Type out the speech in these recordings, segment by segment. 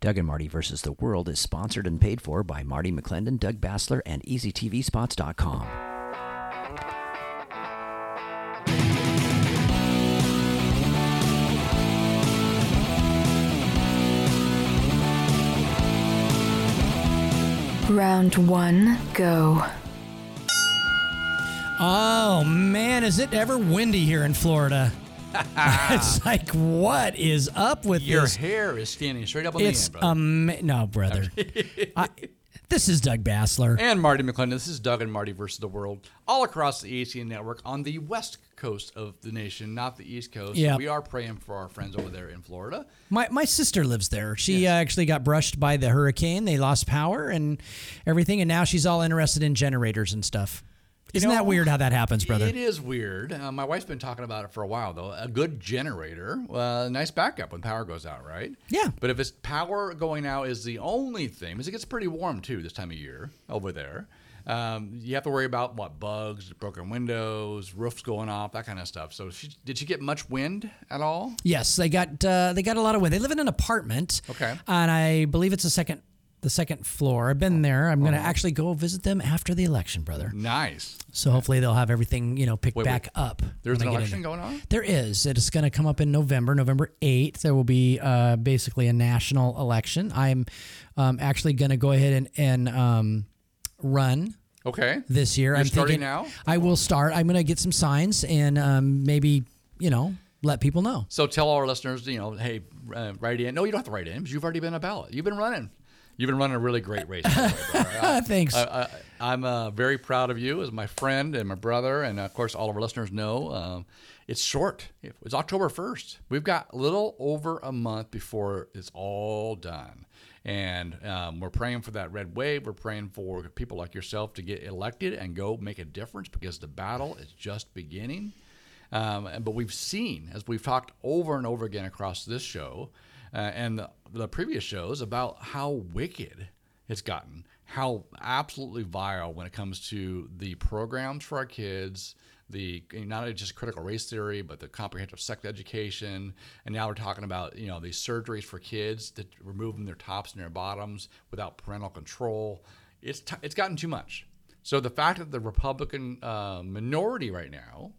Doug and Marty versus the World is sponsored and paid for by Marty McClendon, Doug Bassler, and EasyTVSpots.com. Round one, go. Oh man, is it ever windy here in Florida? it's like, what is up with Your this? hair is standing straight up on It's the end, brother. um no, brother. I, this is Doug Bassler. and Marty McClendon. This is Doug and Marty versus the world, all across the ACN network on the west coast of the nation, not the east coast. Yeah. We are praying for our friends over there in Florida. My my sister lives there. She uh, actually got brushed by the hurricane. They lost power and everything, and now she's all interested in generators and stuff. Isn't know, that weird how that happens, brother? It is weird. Uh, my wife's been talking about it for a while, though. A good generator, uh, nice backup when power goes out, right? Yeah. But if it's power going out is the only thing, because it gets pretty warm too this time of year over there. Um, you have to worry about what bugs, broken windows, roofs going off, that kind of stuff. So, she, did she get much wind at all? Yes, they got uh, they got a lot of wind. They live in an apartment. Okay. And I believe it's a second the second floor. I've been there. I'm going Uh-huh. to actually go visit them after the election, brother. Nice. So hopefully they'll have everything you know picked Wait, back wait. up. There's when an I get in election there. going on? There is. It is going to come up in November, November 8th. There will be uh, basically a national election. I'm um, actually going to go ahead and, and um, run Okay. this year. You're I'm starting thinking now? I will start. I'm going to get some signs and um, maybe, you know, let people know. So tell all our listeners, you know, hey, uh, write in. No, you don't have to write in because you've already been a ballot. You've been running. You've been running a really great race. way. I- Thanks. I, I, I'm uh, very proud of you as my friend and my brother, and of course, all of our listeners know um, it's short. It's October 1st. We've got a little over a month before it's all done. And um, we're praying for that red wave. We're praying for people like yourself to get elected and go make a difference because the battle is just beginning. Um, but we've seen, as we've talked over and over again across this show uh, and the, the previous shows, about how wicked it's gotten, how absolutely vile when it comes to the programs for our kids, the not just critical race theory, but the comprehensive sex education, and now we're talking about you know these surgeries for kids that removing their tops and their bottoms without parental control. It's t- it's gotten too much. So the fact that the Republican uh, minority right now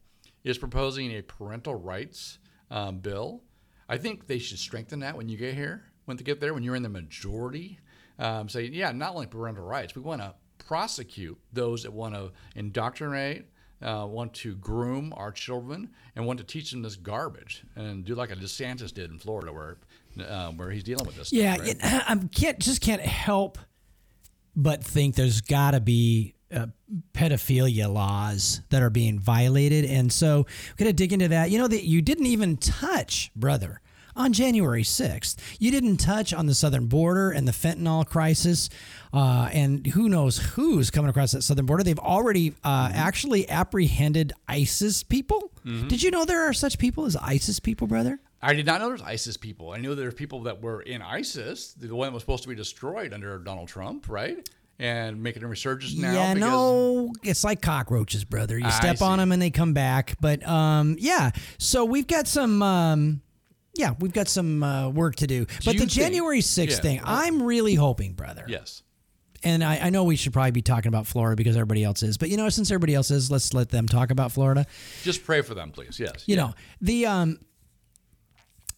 is proposing a parental rights um, bill. I think they should strengthen that when you get here, when they get there, when you're in the majority. Um, say, yeah, not only parental rights, we want to prosecute those that want to indoctrinate, uh, want to groom our children, and want to teach them this garbage, and do like a DeSantis did in Florida, where uh, where he's dealing with this. Yeah, stuff, right? it, I can't just can't help but think there's got to be uh, pedophilia laws that are being violated, and so we're gonna dig into that. You know that you didn't even touch, brother. On January 6th, you didn't touch on the southern border and the fentanyl crisis, uh, and who knows who's coming across that southern border. They've already uh, actually apprehended ISIS people. Did you know there are such people as ISIS people, brother? I did not know there's ISIS people. I knew there were people that were in ISIS, the one that was supposed to be destroyed under Donald Trump, right? And making a resurgence now. yeah, because no, it's like cockroaches, brother. You step on them and they come back. But um, yeah, so we've got some. Um, yeah, we've got some uh, work to do. But you the January 6th yeah. thing, I'm really hoping, brother. Yes. And I, I know we should probably be talking about Florida because everybody else is. But, you know, since everybody else is, let's let them talk about Florida. Just pray for them, please. Yes. You know, the um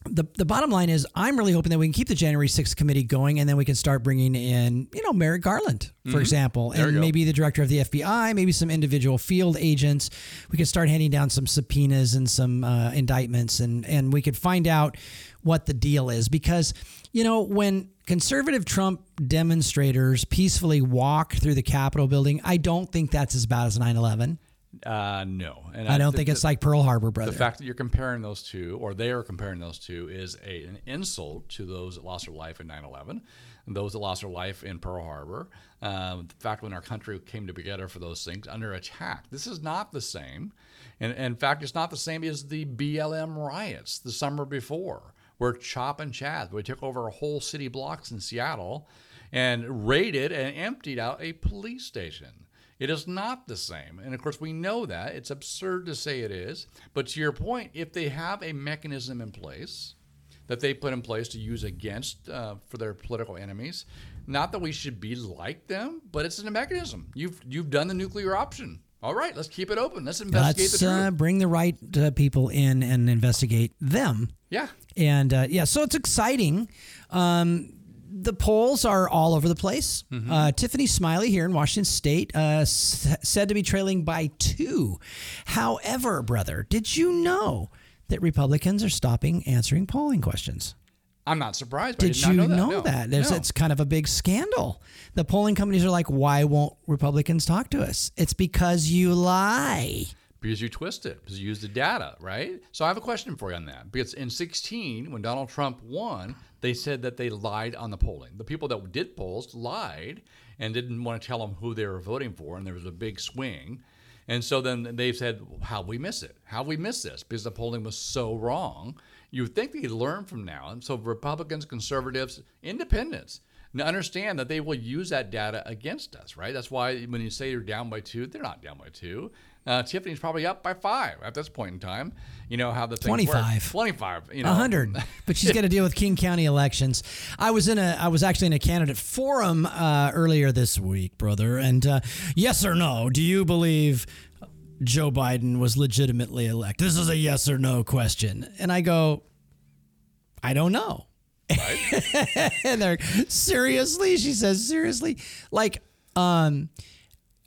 the the bottom line is I'm really hoping that we can keep the January 6th committee going and then we can start bringing in, you know, Merrick Garland, for example, Mm-hmm. There and maybe the director of the FBI, maybe some individual field agents. We could start handing down some subpoenas and some uh, indictments and and we could find out what the deal is because you know when conservative Trump demonstrators peacefully walk through the Capitol building, I don't think that's as bad as 9/11. Uh, no. And I don't thi- think it's like Pearl Harbor, brother. The fact that you're comparing those two, or they are comparing those two, is a, an insult to those that lost their life in 9 11, and those that lost their life in Pearl Harbor. Um, the fact when our country came together for those things under attack. This is not the same. And, and in fact, it's not the same as the BLM riots the summer before, where Chop and Chaz we took over whole city blocks in Seattle and raided and emptied out a police station. It is not the same. And of course, we know that. It's absurd to say it is. But to your point, if they have a mechanism in place that they put in place to use against uh, for their political enemies. Not that we should be like them, but it's a mechanism. You've you've done the nuclear option. All right, let's keep it open. Let's investigate Let's the truth. uh, bring the right uh, people in and investigate them. yeah. And uh, yeah, so it's exciting. Um, the polls are all over the place. Uh, Tiffany Smiley here in Washington State uh, s- said to be trailing by two. However, brother, did you know that Republicans are stopping answering polling questions? I'm not surprised. Did, did not you know, that. know No. that? There's, No. It's kind of a big scandal. The polling companies are like, why won't Republicans talk to us? It's because you lie. because you twist it, because you use the data, right? So I have a question for you on that. Because in 16, when Donald Trump won, they said that they lied on the polling. The people that did polls lied and didn't want to tell them who they were voting for, and there was a big swing. And so then they've said, how we miss it? How we miss this? Because the polling was so wrong. You think they'd learn from now. And so Republicans, conservatives, independents, now understand that they will use that data against us, right? That's why when you say you're down by two, they're not down by two. Uh, Tiffany's probably up by five at this point in time. You know how the thing 25. 25. You know, hundred, but she's got to deal with King County elections. I was in a, I was actually in a candidate forum uh, earlier this week, brother. And uh, yes or no, do you believe Joe Biden was legitimately elected? This is a yes or no question, and I go, I don't know. and they're seriously, she says seriously, like, um,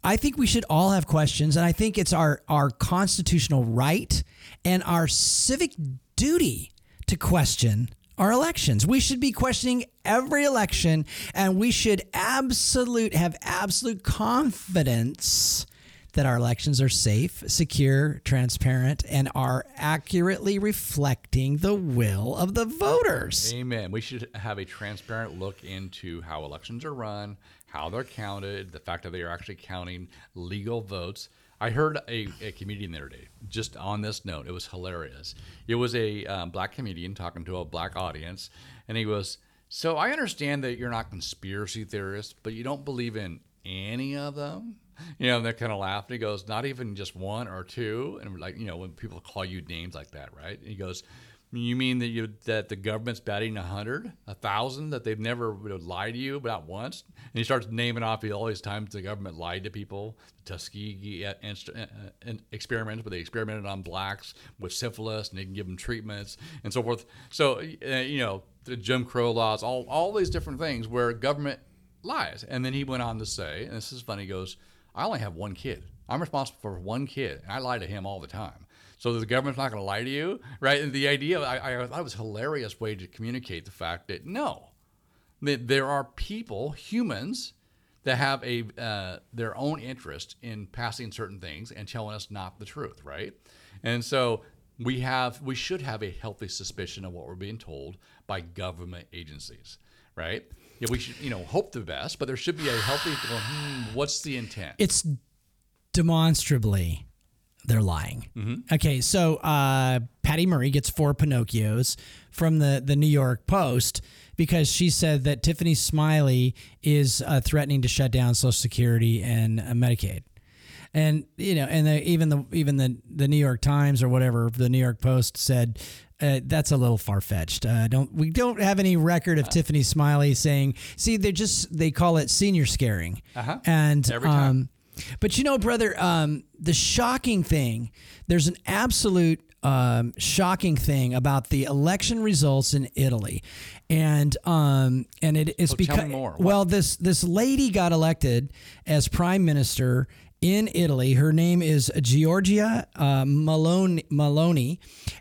I think we should all have questions, and I think it's our our constitutional right and our civic duty to question our elections. We should be questioning every election, and we should absolute have absolute confidence that our elections are safe, secure, transparent, and are accurately reflecting the will of the voters. Amen. We should have a transparent look into how elections are run, how they're counted, the fact that they are actually counting legal votes. I heard a, a comedian the other day, just on this note. It was hilarious. It was a um, black comedian talking to a black audience, and he goes, So I understand that you're not conspiracy theorists, but you don't believe in any of them? You know, and they're kind of laughing. He goes, Not even just one or two. And like, you know, when people call you names like that, right? And he goes, you mean that you that the government's batting a hundred, a thousand, that they've never would lie to you, not once? And he starts naming off all these times the government lied to people. The Tuskegee experiments, where they experimented on blacks with syphilis, and they can give them treatments and so forth. So uh, you know the Jim Crow laws, all all these different things where government lies. And then he went on to say, and this is funny. He goes, "I only have one kid. I'm responsible for one kid, and I lie to him all the time." So the government's not going to lie to you, right? And the idea, I, I thought it was hilarious way to communicate the fact that no, that there are people, humans, that have a uh, their own interest in passing certain things and telling us not the truth, right? And so we have, we should have a healthy suspicion of what we're being told by government agencies, right? Yeah, we should, you know, hope the best, but there should be a healthy. Hmm, what's the intent? It's demonstrably they're lying. Okay, so uh, Patty Murray gets four Pinocchios from the, the New York Post because she said that Tiffany Smiley is uh, threatening to shut down Social Security and uh, Medicaid. And you know, and the, even the even the the New York Times or whatever the New York Post said uh, that's a little far fetched. Uh, don't we don't have any record of Tiffany Smiley saying? See, they just they call it senior scaring, Uh-huh. and Every time. um, but you know, brother, um, the shocking thing, there's an absolute um, shocking thing about the election results in Italy, and um, and it is Oh, because more. What? well, this this lady got elected as prime minister in Italy. Her name is Giorgia uh, Meloni, Meloni,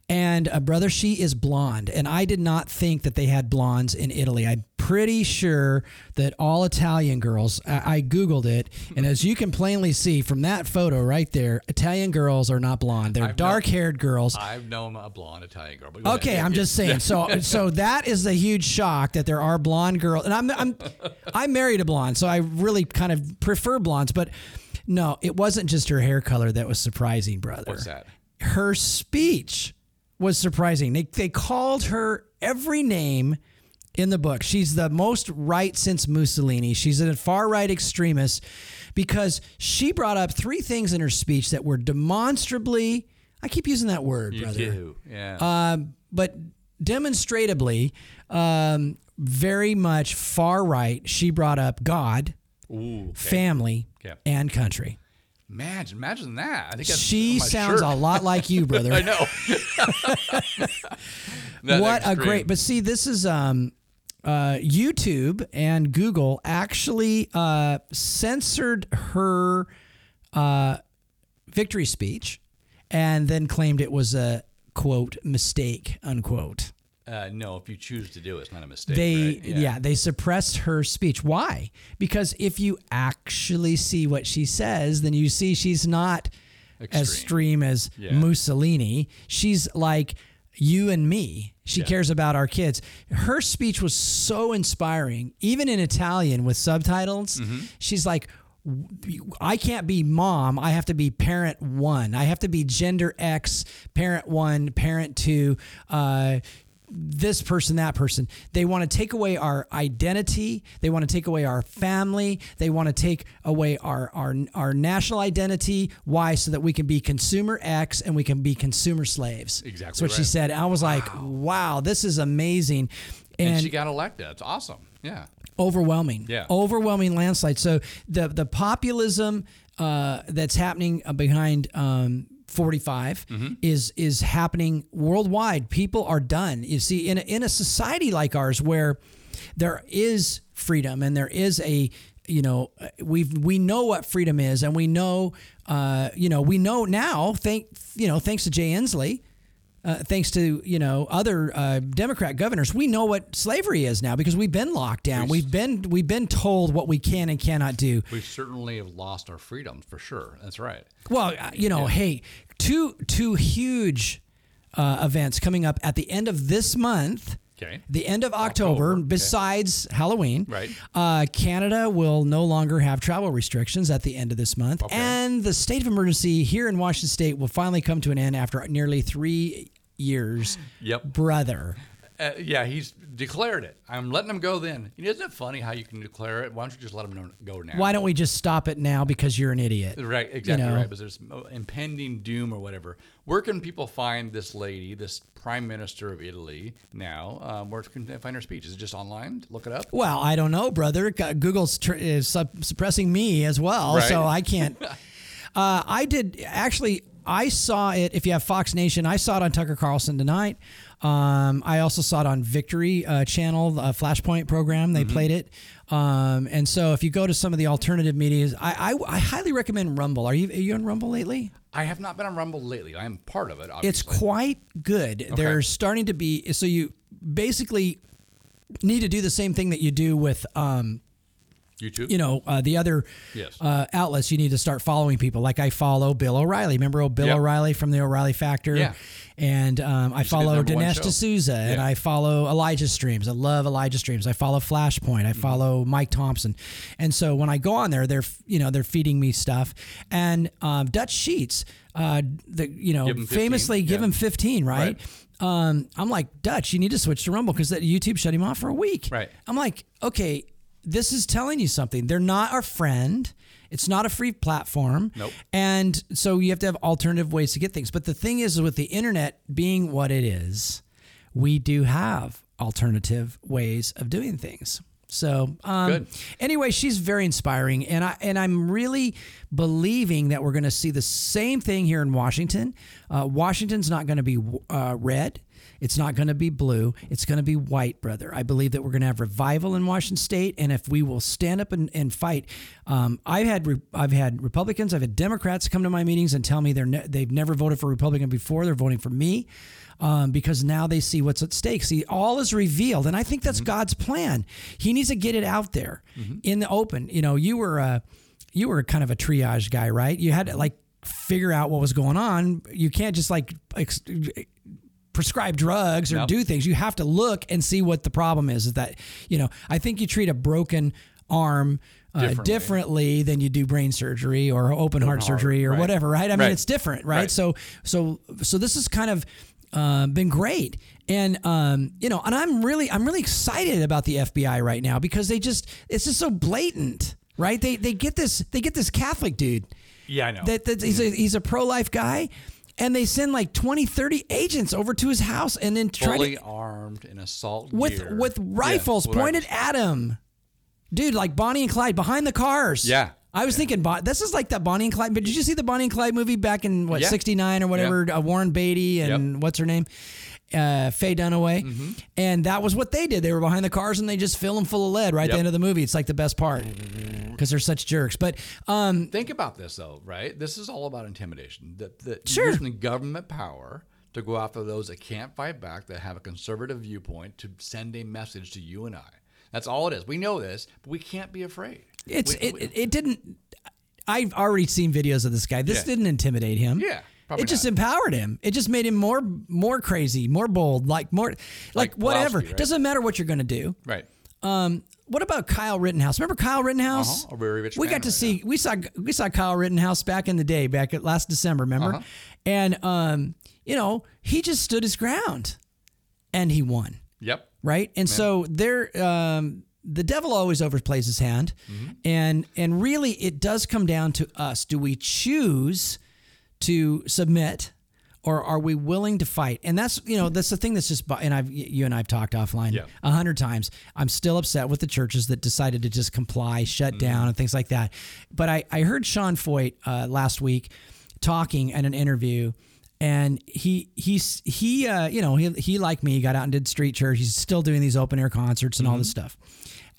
and uh, brother, she is blonde. And I did not think that they had blondes in Italy. I'm pretty sure that all Italian girls. I, I googled it, and as you can plainly see from that photo right there, Italian girls are not blonde. They're I've dark-haired girls. I've known a blonde Italian girl. But Okay, ahead. I'm just saying. So, so that is a huge shock that there are blonde girls, and I'm I'm I married a blonde, so I really kind of prefer blondes. But no, it wasn't just her hair color that was surprising, brother. What's that? Her speech was surprising. They they called her every name in the book. She's the most right since Mussolini. She's a far right extremist because she brought up three things in her speech that were demonstrably. I keep using that word, You brother do, yeah. um, but demonstrably um, very much far right. She brought up God, Ooh, okay. family, Okay. and country. Imagine, imagine that. I think She sounds shirt. a lot like you, brother. I know. What a great! But see, this is um, uh, YouTube and Google actually uh, censored her uh, victory speech, and then claimed it was a quote mistake unquote. Uh, no, if you choose to do it, it's not a mistake. They right? yeah. they suppressed her speech. Why? Because if you actually see what she says, then you see she's not as Extreme. extreme as Yeah. Mussolini. She's like you and me. She Yeah. cares about our kids. Her speech was so inspiring, even in Italian with subtitles. Mm-hmm. She's like I can't be mom. I have to be parent one. I have to be gender X, parent one, parent two, uh, this person, that person. They want to take away our identity. They want to take away our family. They want to take away our, our, our national identity. Why? So that we can be consumer X and we can be consumer slaves. Exactly That's what she right. said. I was like, wow, this is amazing. and, And, she got elected. It's awesome. Yeah. overwhelming. Yeah. Overwhelming landslide. So the the populism uh, that's happening behind um, 45 Mm-hmm. is is happening worldwide. People are done. You see, in a, in a society like ours where there is freedom and there is a you know we we know what freedom is and we know uh, you know we know now thank you know thanks to Jay Inslee uh, thanks to you know other uh, Democrat governors, we know what slavery is now because we've been locked down. We've been we've been told what we can and cannot do. We certainly have lost our freedom for sure. That's right. Well, uh, you know, hey, two two huge uh, events coming up at the end of this month. Okay. The end of October, October, okay. besides Halloween, Right. Uh, Canada will no longer have travel restrictions at the end of this month, and the state of emergency here in Washington State will finally come to an end after nearly three years. Yep. brother. Uh, yeah, he's declared it. I'm letting him go then. Isn't it funny how you can declare it? Why don't you just let him know, go now? Why don't we just stop it now because you're an idiot? Right, exactly know? right. But there's impending doom or whatever. Where can people find this lady, this prime minister of Italy now? Um, where can they find her speech? Is it just online? Look it up. Well, I don't know, brother. Google's tr- is suppressing me as well, Right. so I can't. uh, I did actually. I saw it. If you have Fox Nation, I saw it on Tucker Carlson tonight. Um, I also saw it on Victory uh, Channel, uh, Flashpoint program. They played it. Um, and so, if you go to some of the alternative medias, I, I, I highly recommend Rumble. Are you are you on Rumble lately? I have not been on Rumble lately. I am part of it. Obviously. It's quite good. There's starting to be so you basically need to do the same thing that you do with um, YouTube. you know uh, the other Yes. uh, outlets. You need to start following people. Like I follow Bill O'Reilly. Remember old Bill Yep. O'Reilly from the O'Reilly Factor? Yeah. And um, I to be the follow Dinesh. D'Souza and I follow Elijah Streams. I love Elijah Streams. I follow Flashpoint. I Mm-hmm. follow Mike Thompson. And so when I go on there, they're you know they're feeding me stuff. And um, Dutch Sheets, uh, the you know Give 'em 15, famously give yeah. him 15, right? Um, I'm like Dutch, you need to switch to Rumble because that YouTube shut him off for a week. Right. I'm like, okay, this is telling you something. They're not our friend. It's not a free platform. Nope. And so you have to have alternative ways to get things. But the thing is, with the internet being what it is, we do have alternative ways of doing things. So um, Good. anyway, she's very inspiring, and I and I'm really believing that we're going to see the same thing here in Washington. Uh, Washington's not going to be uh, red. It's not going to be blue. It's going to be white, brother. I believe that we're going to have revival in Washington State, and if we will stand up and, and fight, um, I've had re- I've had Republicans, I've had Democrats come to my meetings and tell me they're ne- they've never voted for Republican before. They're voting for me um, because now they see what's at stake. See, all is revealed, and I think that's God's plan. He needs to get it out there in the open. You know, you were a you were kind of a triage guy, right? You had to like figure out what was going on. You can't just like ex- prescribe drugs or Nope. do things. You have to look and see what the problem is. Is that you know? I think you treat a broken arm. Uh, differently. Differently. than you do brain surgery or open heart heart, surgery or right. whatever, right? I mean, Right. it's different, right? Right. So, so, so this has kind of uh, been great, and um, you know, and I'm really, I'm really excited about the FBI right now because they just, it's just so blatant, right? They they get this, they get this Catholic dude Yeah, I know. that, that he's a he's a pro life guy, and they send like 20, 30 agents over to his house and then try Fully to armed in assault with gear. with Yeah, rifles with pointed at him. Dude, like Bonnie and Clyde behind the cars. Yeah. I was thinking, Bon- this is like that Bonnie and Clyde. But did you see the Bonnie and Clyde movie back in what Yeah. '69 or whatever? Uh, Warren Beatty and what's her name, uh, Faye Dunaway, Mm-hmm. and that was what they did. They were behind the cars and they just fill them full of lead right at the end of the movie. It's like the best part because they're such jerks. But um, Think about this though, right? This is all about intimidation. That the, Sure. using government power to go after those that can't fight back, that have a conservative viewpoint, to send a message to you and I. That's all it is. We know this, but we can't be afraid. it's We- it, we- it, it didn't. I've already seen videos of this guy. This Yeah. didn't intimidate him. Yeah, probably it just not. empowered him. It just made him more more crazy, more bold, like more like, Like whatever. Right? Doesn't matter what you're going to do. right. Um, what about Kyle Rittenhouse? Remember Kyle Rittenhouse? Uh-huh, a very rich we got to right see we saw we saw Kyle Rittenhouse back in the day, back at last December. Remember? Uh-huh. And um, you know, he just stood his ground, and he won. Yep. Right. And so there, um, the devil always overplays his hand, Mm-hmm. and and really, it does come down to us. Do we choose to submit? Or are we willing to fight? And that's you know that's the thing that's just. And I've you and I've talked offline Yeah. a hundred times. I'm still upset with the churches that decided to just comply, shut Mm-hmm. down, and things like that. But I, I heard Sean Feucht uh, last week talking at an interview, and he he's he uh, you know he he like me got out and did street church. He's still doing these open air concerts and all this stuff.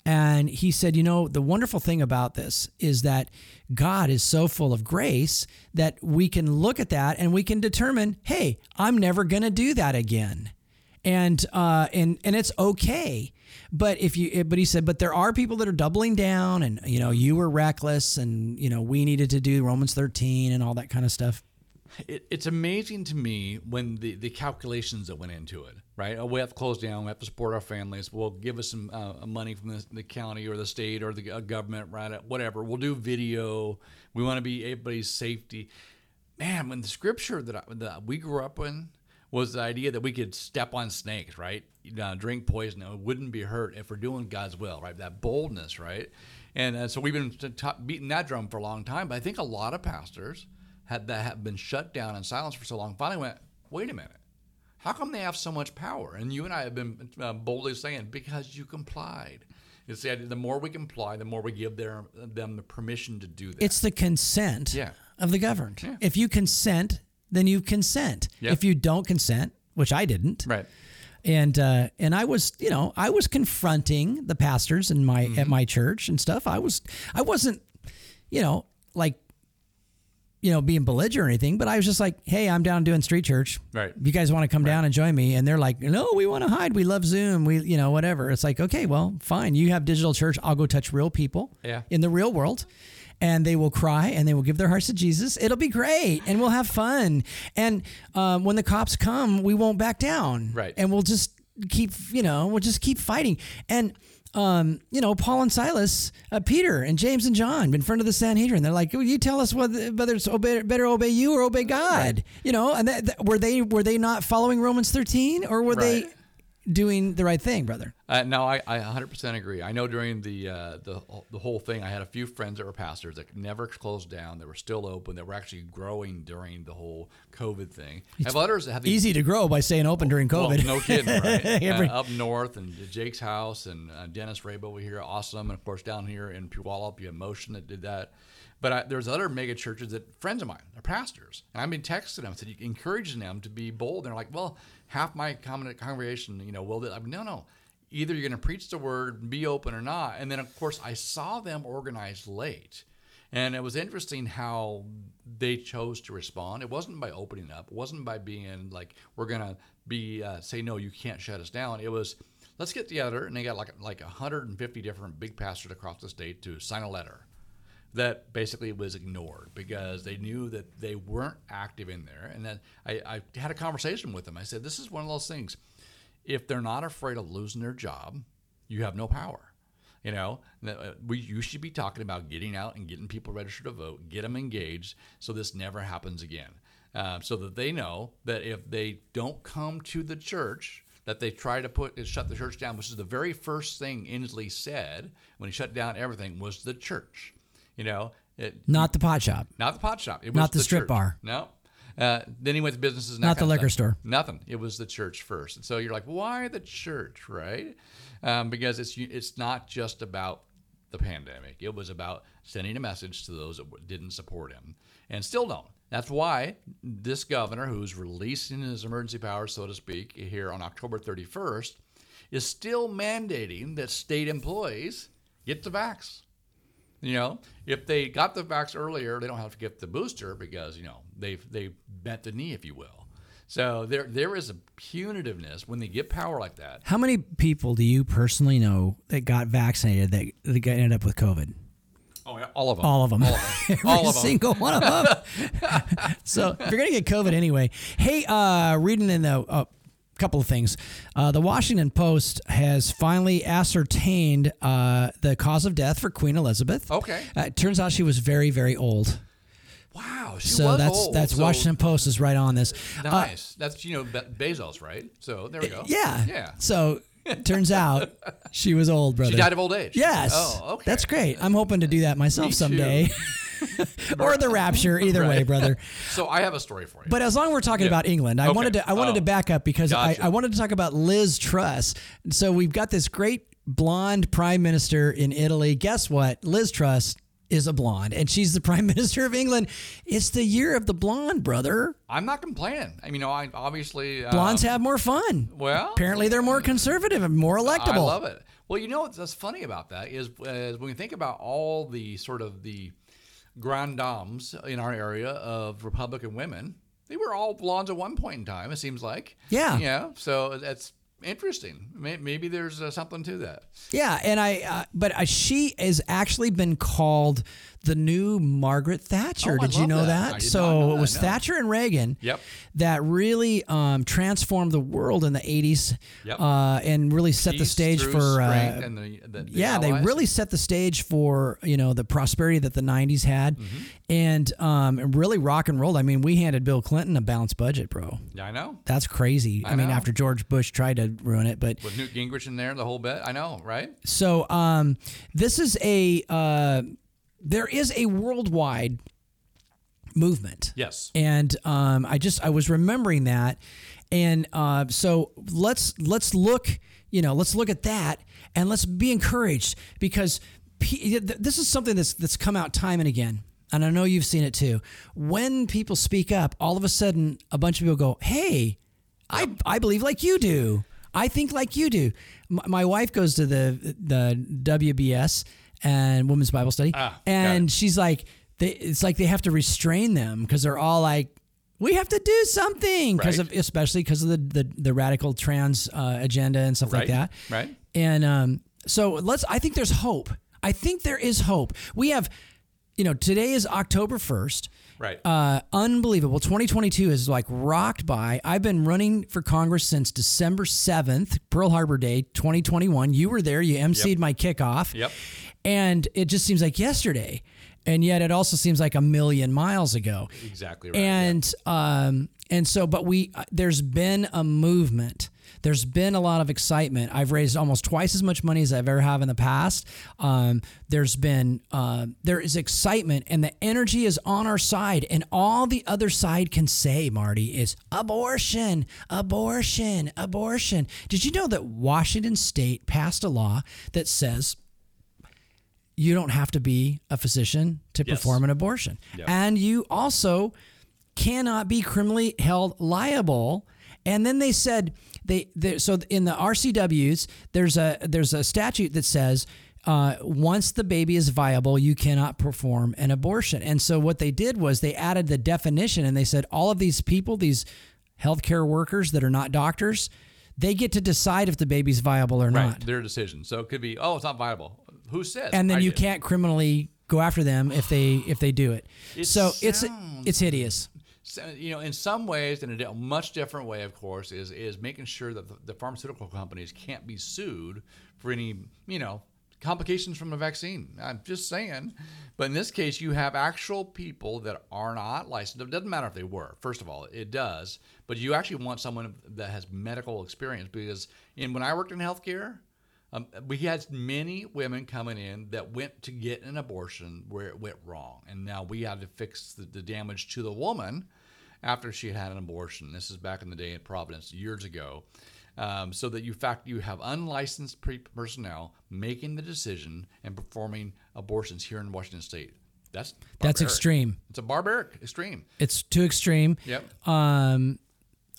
And he said, you know, the wonderful thing about this is that God is so full of grace that we can look at that and we can determine, hey, I'm never going to do that again and uh, and and it's okay. But if you, but he said, but there are people that are doubling down, and you know, you were reckless, and you know, we needed to do Romans thirteen and all that kind of stuff. It, it's amazing to me when the, the calculations that went into it, right? Oh, we have to close down. We have to support our families. We'll give us some uh, money from the, the county or the state or the uh, government, right? Whatever. We'll do video. We want to be everybody's safety. Man, when the scripture that, I, that we grew up in was the idea that we could step on snakes, right? You know, drink poison, it wouldn't be hurt if we're doing God's will, right? That boldness, right? And uh, so we've been t- t- beating that drum for a long time. But I think a lot of pastors had that have been shut down and silenced for so long finally went, wait a minute. How come they have so much power? And you and I have been uh, boldly saying, because you complied. It's the idea, the more we comply, the more we give their, them the permission to do that. It's the consent Yeah. of the governed. Yeah. If you consent, then you consent. Yep. If you don't consent, which I didn't, right. and uh, and I was, you know, I was confronting the pastors in my Mm-hmm. at my church and stuff. I was, I wasn't, you know, like, you know, being belligerent or anything, but I was just like, hey, I'm down doing street church. Right. You guys want to come down and join me, and they're like, no, we want to hide. We love Zoom. We, you know, whatever. It's like, okay, well, fine. You have digital church. I'll go touch real people. Yeah. In the real world. And they will cry and they will give their hearts to Jesus. It'll be great and we'll have fun. And um, when the cops come, we won't back down. Right. And we'll just keep, you know, we'll just keep fighting. And, um, you know, Paul and Silas, uh, Peter and James and John in front of the Sanhedrin. They're like, well, you tell us whether, whether it's obey, better obey you or obey God. You know, and that, that- were they were they not following Romans thirteen or were they Right. Doing the right thing, brother? Uh, no, I, I 100% agree. I know during the uh, the the whole thing, I had a few friends that were pastors that never closed down. They were still open. They were actually growing during the whole COVID thing. I have others have these Easy to grow by staying open during Well, COVID. no kidding, right? Every- uh, up north and Jake's house and uh, Dennis Rabe over here, awesome. And of course, down here in Puyallup, you have Motion that did that. But I, there's other mega churches that friends of mine, they're pastors. And I've been texting them, said, encouraging them to be bold. And they're like, well, half my congregation, you know, will. I'm no, no. Either you're going to preach the word, be open or not. And then, of course, I saw them organized late. And it was interesting how they chose to respond. It wasn't by opening up. It wasn't by being like, we're going to be, uh, say, no, you can't shut us down. It was, let's get together. And they got like, like 150 different big pastors across the state to sign a letter that basically was ignored because they knew that they weren't active in there. And then I, I had a conversation with them. I said, this is one of those things. If they're not afraid of losing their job, you have no power. You know, uh, we you should be talking about getting out and getting people registered to vote, get them engaged, so this never happens again. Uh, so that they know that if they don't come to the church, that they try to put shut the church down, which is the very first thing Inslee said when he shut down everything was the church. You know, it, Not the pot shop. not the pot shop. It was Not the strip church. bar. No. Uh, then he went to businesses. Not the liquor store. Nothing. It was the church first. And so you're like, why the church, right? Um, because it's it's not just about the pandemic. It was about sending a message to those that didn't support him and still don't. That's why this governor, who's releasing his emergency powers, so to speak, here on October 31st, is still mandating that state employees get the vax. You know, if they got the vax earlier, they don't have to get the booster because you know they've they bent the knee, if you will. So there there is a punitiveness when they get power like that. How many people do you personally know that got vaccinated that, that got ended up with COVID? Oh yeah, all of them. All of them. All of them. Every All of them. single one of them. so if you're gonna get COVID anyway, hey, uh, reading in the uh, couple of things, uh, the Washington Post has finally ascertained uh, the cause of death for Queen Elizabeth. Okay. Uh, it turns out she was very, very old. Wow, so that's old. that's So Washington Post is right on this. Uh, Nice. that's you know Be- Bezos, right? So there we go. yeah. Yeah. So turns out she was old, brother. She died of old age. Yes. Oh, okay. That's great. I'm hoping to do that myself Me someday. or the rapture, either way, brother. So I have a story for you. But as long as we're talking Yeah. about England, I Okay. wanted to I wanted Oh. to back up because Gotcha. I, I wanted to talk about Liz Truss. So we've got this great blonde prime minister in Italy. Guess what? Liz Truss is a blonde, and she's the prime minister of England. It's the year of the blonde, brother. I'm not complaining. I mean, you know, I obviously um, Blondes have more fun. well, apparently they're more conservative and more electable. I love it. Well, you know what's funny about that is, is when you think about all the sort of the grand dames in our area of Republican women, they were all blondes at one point in time. It seems like. Yeah. Yeah. So that's interesting. Maybe there's uh, something to that. Yeah, and I, uh, but uh, she has actually been called the new Margaret Thatcher. Oh, did you know that. that? So know it was no. Thatcher and Reagan. Yep. That really um, transformed the world in the '80s, Yep. uh, and really set the stage for. Uh, and the, the, the yeah, they really set the stage for you know the prosperity that the '90s had, Mm-hmm. and um, really rock and rolled. I mean, we handed Bill Clinton a balanced budget, bro. Yeah, I know. That's crazy. I, I mean, after George Bush tried to ruin it, but With Newt Gingrich in there, the whole bit. I know, right? So um, this is a uh, there is a worldwide movement. Yes. And um, I just I was remembering that, and uh, so let's let's look you know let's look at that and let's be encouraged because p- this is something that's that's come out time and again. And I know you've seen it too. When people speak up, all of a sudden, a bunch of people go, "Hey, I I believe like you do. I think like you do." My, my wife goes to the the WBS and Women's Bible Study, Ah, and she's like, they, "It's like they have to restrain them because they're all like." We have to do something because Right. of, especially because of the, the the radical trans uh, agenda and stuff like that. right. And um, so let's. I think there's hope. I think there is hope. We have, you know, today is October first. Right. Uh, unbelievable. 2022 is like rocked by. I've been running for Congress since December 7th, Pearl Harbor Day, 2021. You were there. You emceed my kickoff. Yep. And it just seems like yesterday, and yet it also seems like a million miles ago. Exactly right. yeah. And um, and so, but we uh, there's been a movement. There's been a lot of excitement. I've raised almost twice as much money as I've ever have in the past. Um, there's been uh, there is excitement, and the energy is on our side. And all the other side can say, Marty, is abortion, abortion, abortion. Did you know that Washington State passed a law that says you don't have to be a physician to Yes. perform an abortion. And you also cannot be criminally held liable. And then they said they, they so in the RCWs there's a there's a statute that says uh, once the baby is viable, you cannot perform an abortion. And so what they did was they added the definition and they said all of these people, these healthcare workers that are not doctors, they get to decide if the baby's viable or right. not Their decision. So it could be, oh, it's not viable. Who said? and then I you did. can't criminally go after them if they if they do it. It so it's it's hideous. So, you know, in some ways, in a much different way, of course, is is making sure that the, the pharmaceutical companies can't be sued for any, you know, complications from a vaccine. I'm just saying. But in this case, you have actual people that are not licensed. It doesn't matter if they were. First of all, it does. But you actually want someone that has medical experience because in when I worked in healthcare, um, we had many women coming in that went to get an abortion where it went wrong, and now we had to fix the, the damage to the woman. after she had an abortion. This is back in the day in Providence years ago. Um, so that you fact you have unlicensed pre- personnel making the decision and performing abortions here in Washington State. That's That's extreme. It's a barbaric extreme. It's too extreme. Yep. Um,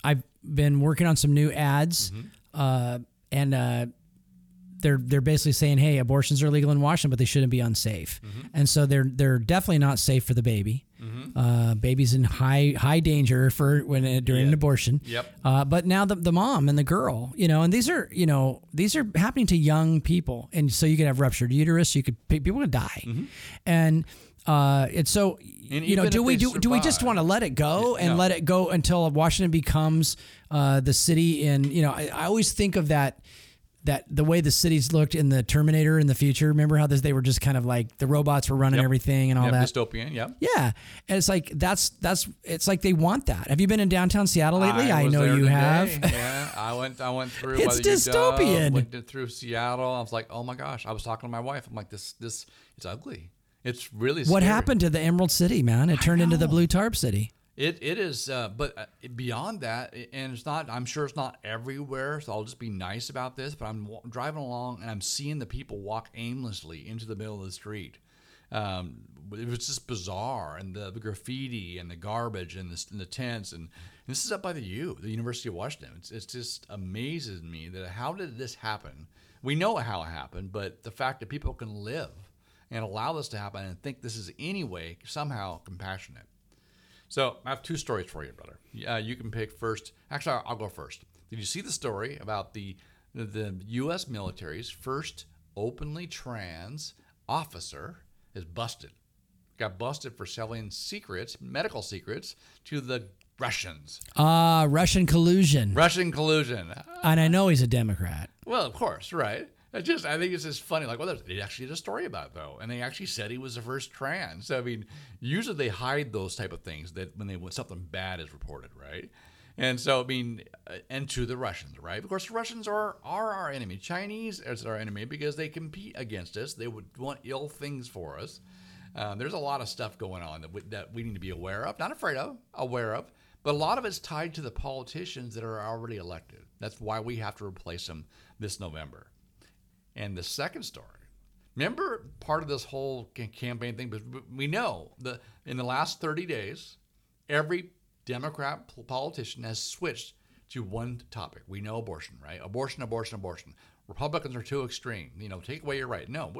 I've been working on some new ads, Mm-hmm. uh, and uh, they're they're basically saying, "Hey, abortions are legal in Washington, but they shouldn't be unsafe." Mm-hmm. And so they're they're definitely not safe for the baby. Uh, baby's in high high danger for when uh, during an abortion. Yep. Uh, but now the the mom and the girl, you know, and these are you know these are happening to young people, and so you could have ruptured uterus, you could people could die, and. Uh, it's so And you know. Do we do? Do we just want to let it go and No. let it go until Washington becomes uh, the city in you know I, I always think of that that the way the cities looked in the Terminator in the future. Remember how this they were just kind of like the robots were running Yep. everything and all Yep, that. dystopian. Yep. Yeah, and it's like that's that's it's like they want that. Have you been in downtown Seattle lately? I, was know you today. have. yeah, I went. I went through. It's dystopian. Went through Seattle. I was like, oh my gosh. I was talking to my wife. I'm like, this. This. It's ugly. It's really. what happened to the Emerald City, man? It turned into the. Blue Tarp City. It it is, uh, but uh, beyond that, and it's not. I'm sure it's not everywhere. So I'll just be nice about this. But I'm wa- driving along and I'm seeing the people walk aimlessly into the middle of the street. Um, it was just bizarre, and the, the graffiti and the garbage and the, and the tents, and, and this is up by the U, the University of Washington. It's, it's just amazes me that how did this happen? We know how it happened, but the fact that people can live and allow this to happen and think this is anyway somehow compassionate. So I have two stories for you, brother. Uh, you can pick first. Actually, I'll, I'll go first. Did you see the story about the the U.S. military's first openly trans officer is busted? Got busted for selling secrets, medical secrets, to the Russians. Uh, Russian collusion. Russian collusion. and I know he's a Democrat. Well, of course, right. I just I think it's just funny. Like, well, they actually did a story about it though, and they actually said he was the first trans. I mean, usually they hide those type of things that when they when something bad is reported, right? And so, I mean, uh, and to the Russians, right? Of course, the Russians are are our enemy. Chinese is our enemy because they compete against us. They would want ill things for us. Uh, there's a lot of stuff going on that we, that we need to be aware of, not afraid of, aware of. But a lot of it's tied to the politicians that are already elected. That's why we have to replace them this November. And the second story, remember part of this whole campaign thing, but we know that in the last 30 days, every Democrat politician has switched to one topic. We know abortion, right? Abortion, abortion, abortion. Republicans are too extreme. You know, take away your right. No,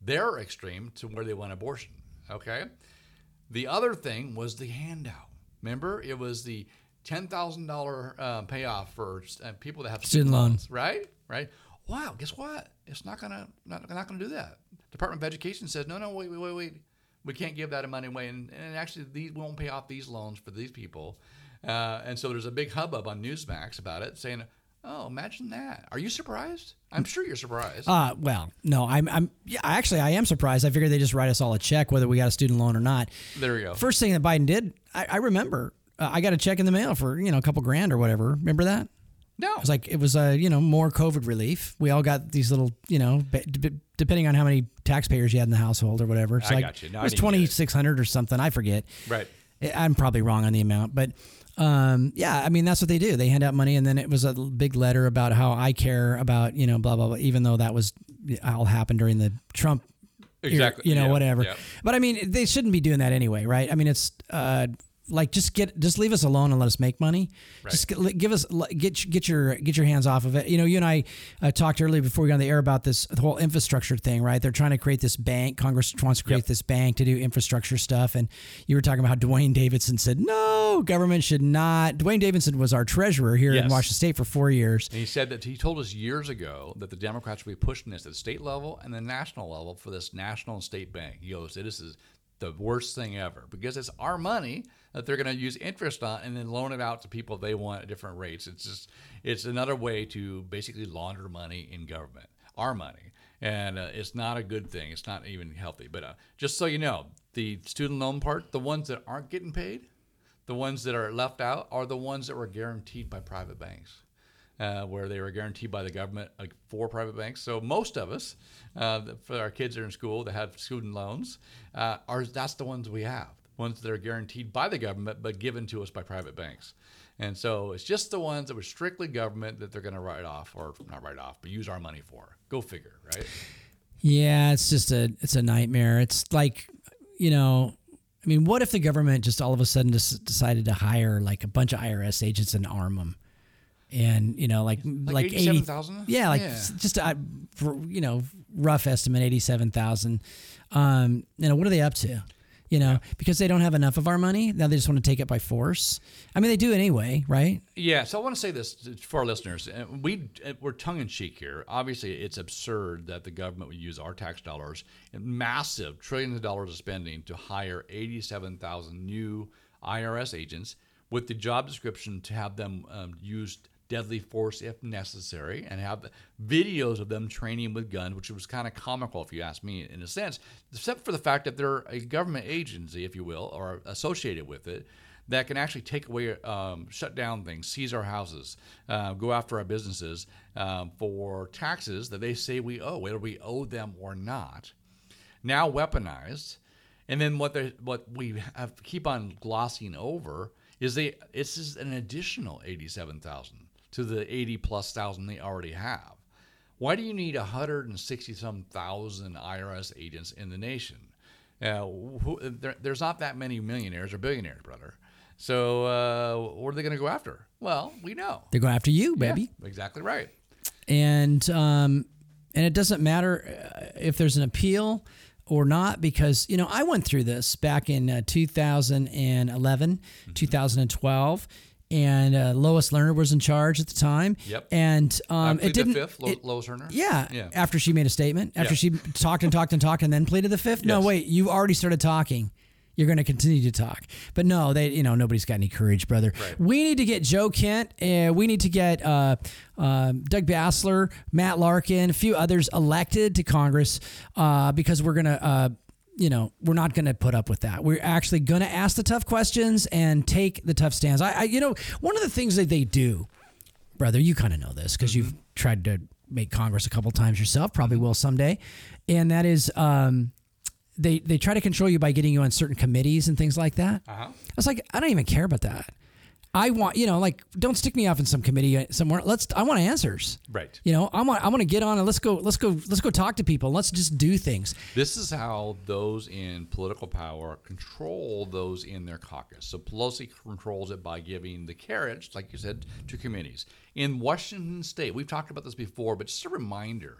they're extreme to where they want abortion. Okay. The other thing was the handout. Remember, it was the ten thousand uh, payoff for uh, people that have Student loans. right? Right. Wow. Guess what? It's not gonna not, not gonna do that. Department of Education says no, no, wait, wait, wait, wait. We can't give that money away, and, and actually, these we won't pay off these loans for these people. Uh, and so there's a big hubbub on Newsmax about it, saying, "Oh, imagine that! Are you surprised? I'm sure you're surprised." Uh, well, no, I'm, I'm, yeah, actually, I am surprised. I figured they just write us all a check, whether we got a student loan or not. there we go. First thing that Biden did, I, I remember, uh, I got a check in the mail for you know a couple grand or whatever. Remember that? No, It was like it was uh, you know more COVID relief. We all got these little you know b- depending on how many taxpayers you had in the household or whatever. It's I like got you. No, it was didn't get it. twenty six hundred or something. I forget. right. I'm probably wrong on the amount, but um, yeah, I mean that's what they do. They hand out money, and then it was a big letter about how I care about you know blah blah blah. Even though that was all happened during the Trump, Exactly. you know Yeah, whatever. yeah. But I mean they shouldn't be doing that anyway, right? I mean it's uh, like just get just leave us alone and let us make money. Just g- give us get get your get your hands off of it. You know, you and I uh, talked earlier before we got on the air about this the whole infrastructure thing, right? They're trying to create this bank. Congress wants to create Yep. this bank to do infrastructure stuff, and you were talking about how Duane Davidson said no, government should not. Duane Davidson was our treasurer here in Washington State for four years. And he said that he told us years ago that the Democrats would be pushing this at the state level and the national level for this national and state bank. He goes, this is the worst thing ever because it's our money that they're going to use interest on and then loan it out to people they want at different rates. It's just, it's another way to basically launder money in government, our money. And uh, it's not a good thing. It's not even healthy. But uh, just so you know, the student loan part, the ones that aren't getting paid, the ones that are left out are the ones that were guaranteed by private banks, uh, where they were guaranteed by the government for private banks. So most of us, uh, for our kids that are in school that have student loans, uh, are that's the ones we have. Ones that are guaranteed by the government but given to us by private banks. And so it's just the ones that were strictly government that they're going to write off, or not write off, but use our money for. Go figure, right? Yeah, it's just a it's a nightmare. It's like, you know, I mean, what if the government just all of a sudden just decided to hire like a bunch of IRS agents and arm them? And you know, like like, 87,000? Yeah, like Yeah. just a for, you know rough estimate eighty seven thousand. Um, you know, what are they up to? You know, because they don't have enough of our money now, they just want to take it by force. I mean, they do anyway, right? Yeah, so I want to say this for our listeners. Uh, We uh, we're tongue in cheek here. Obviously, it's absurd that the government would use our tax dollars and massive trillions of dollars of spending to hire 87,000 new IRS agents with the job description to have them um, use deadly force if necessary and have videos of them training with guns, which was kind of comical if you ask me in a sense, except for the fact that they're a government agency, if you will, or associated with it that can actually take away, um, shut down things, seize our houses, uh, go after our businesses um, for taxes that they say we owe, whether we owe them or not. Now weaponized, and then what they what we have keep on glossing over is they it's just an additional eighty seven thousand to the eighty plus thousand they already have. Why do you need 160 some thousand IRS agents in the nation? Uh, who, there, there's not that many millionaires or billionaires, brother. So uh, what are they going to go after? Well, we know. They're going after you, baby. Yeah, exactly right. and um, and it doesn't matter uh, if there's an appeal or not because you know I went through this back in uh, 2011, Mm-hmm. 2012. And uh, Lois Lerner was in charge at the time. Yep. And um, it didn't. the fifth, Lo- it- Lois Lerner. yeah, Yeah. After she made a statement, after Yeah. she talked and talked and talked and then pleaded the fifth. No, wait, you already started talking. You're going to continue to talk, but no, they, you know, nobody's got any courage, brother. Right. We need to get Joe Kent. Uh, we need to get uh, um Doug Basler, Matt Larkin, a few others elected to Congress uh, because we're going to. You know, we're not going to put up with that. We're actually going to ask the tough questions and take the tough stands. I, I, you know, one of the things that they do brother, you kind of know this because you've tried to make Congress a couple times yourself, probably will someday, and that is um, they they try to control you by getting you on certain committees and things like that. Uh-huh. I was like, I don't even care about that. I want you know, like, don't stick me off in some committee uh, somewhere. Let's. I want answers. Right. You know, I want. I want to get on and let's go. Let's go. Let's go talk to people. Let's just do things. This is how those in political power control those in their caucus. So Pelosi controls it by giving the carriage, like you said, to committees. In Washington state, we've talked about this before, but just a reminder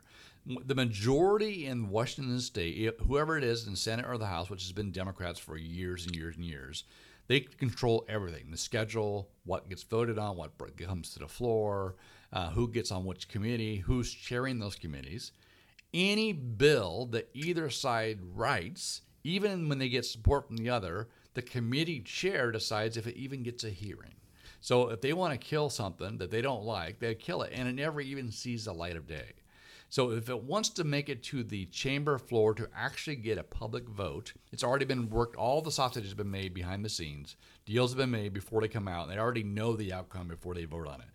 the majority in Washington state, whoever it is in the Senate or the House, which has been Democrats for years and years and years, they control everything the schedule, what gets voted on, what comes to the floor, uh, who gets on which committee, who's chairing those committees any bill that either side writes, even when they get support from the other, the committee chair decides if it even gets a hearing. So if they want to kill something that they don't like, they kill it, and it never even sees the light of day. So if it wants to make it to the chamber floor to actually get a public vote, it's already been worked. All the sausage has been made behind the scenes. Deals have been made before they come out. They already know the outcome before they vote on it.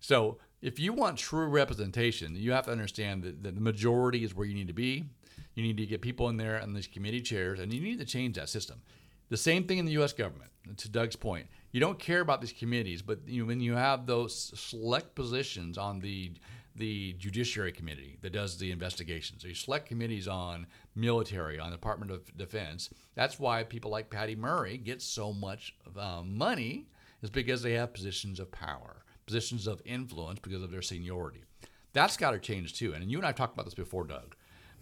So if you want true representation, you have to understand that, that the majority is where you need to be. You need to get people in there on these committee chairs, and you need to change that system. The same thing in the U.S. government. To Doug's point, you don't care about these committees, but you, when you have those select positions on the the Judiciary Committee that does the investigations, or you select committees on military, on the Department of Defense. That's why people like Patty Murray get so much um, money, is because they have positions of power positions of influence because of their seniority. That's got to change too. And you and I talked about this before, Doug.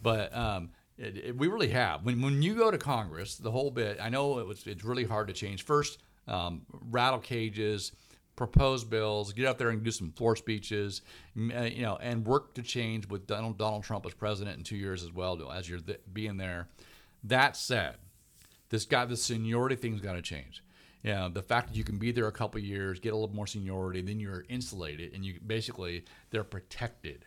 But um, it, it, we really have. When, when you go to Congress, the whole bit, I know it was, it's really hard to change. First, um, rattle cages, propose bills, get out there and do some floor speeches, uh, you know, and work to change with Donald, Donald Trump as president in two years as well as you're th- being there. That said, this guy, the seniority thing's got to change. You know, the fact that you can be there a couple years, get a little more seniority, then you're insulated, and you basically they're protected.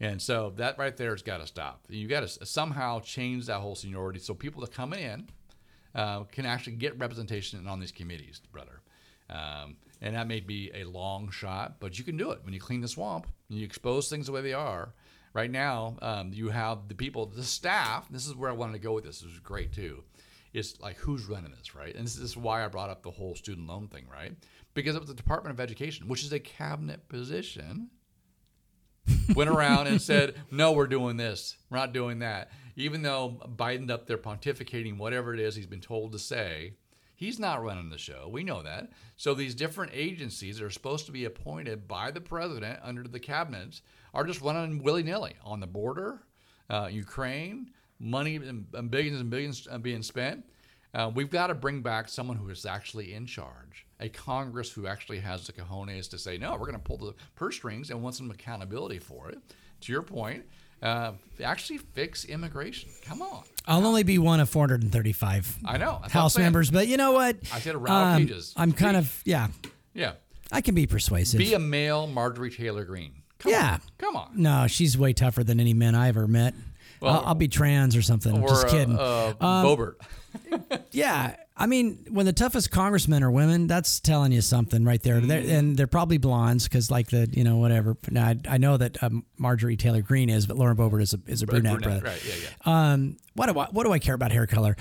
And so that right there has got to stop. You got to somehow change that whole seniority so people that come in uh, can actually get representation on these committees, brother. Um, and that may be a long shot, but you can do it when you clean the swamp and you expose things the way they are. Right now, um, you have the people, the staff. This is where I wanted to go with this. This is great too. It's like who's running this, right? And this is why I brought up the whole student loan thing, right? Because it was the Department of Education, which is a cabinet position, went around and said, "No, we're doing this. We're not doing that." Even though Biden's up there pontificating whatever it is he's been told to say, he's not running the show. We know that. So these different agencies that are supposed to be appointed by the president under the cabinets are just running willy nilly on the border, uh, Ukraine, money and billions and billions uh, being spent. Uh, we've got to bring back someone who is actually in charge, a Congress who actually has the cojones to say, no, we're going to pull the purse strings and want some accountability for it. To your point, uh, actually fix immigration. Come on. I'll only be one of 435 I know. House members, but you know what? I said Ralph Um, Pages. I'm kind Be- of yeah. Yeah. I can be persuasive. Be a male Marjorie Taylor Greene. Come Yeah. On. Come on. no, she's way tougher than any men I ever met. Well- I'll, I'll be trans or something. Or Just uh, kidding. Uh, Um, Boebert. Yeah, I mean, when the toughest congressmen are women, that's telling you something right there. They're, and they're probably blondes because, like the you know whatever. Now I, I know that um, Marjorie Taylor Greene is, but Lauren Boebert is a is a brunette, brother. Right. Yeah. Yeah. Um, what do I what do I care about hair color?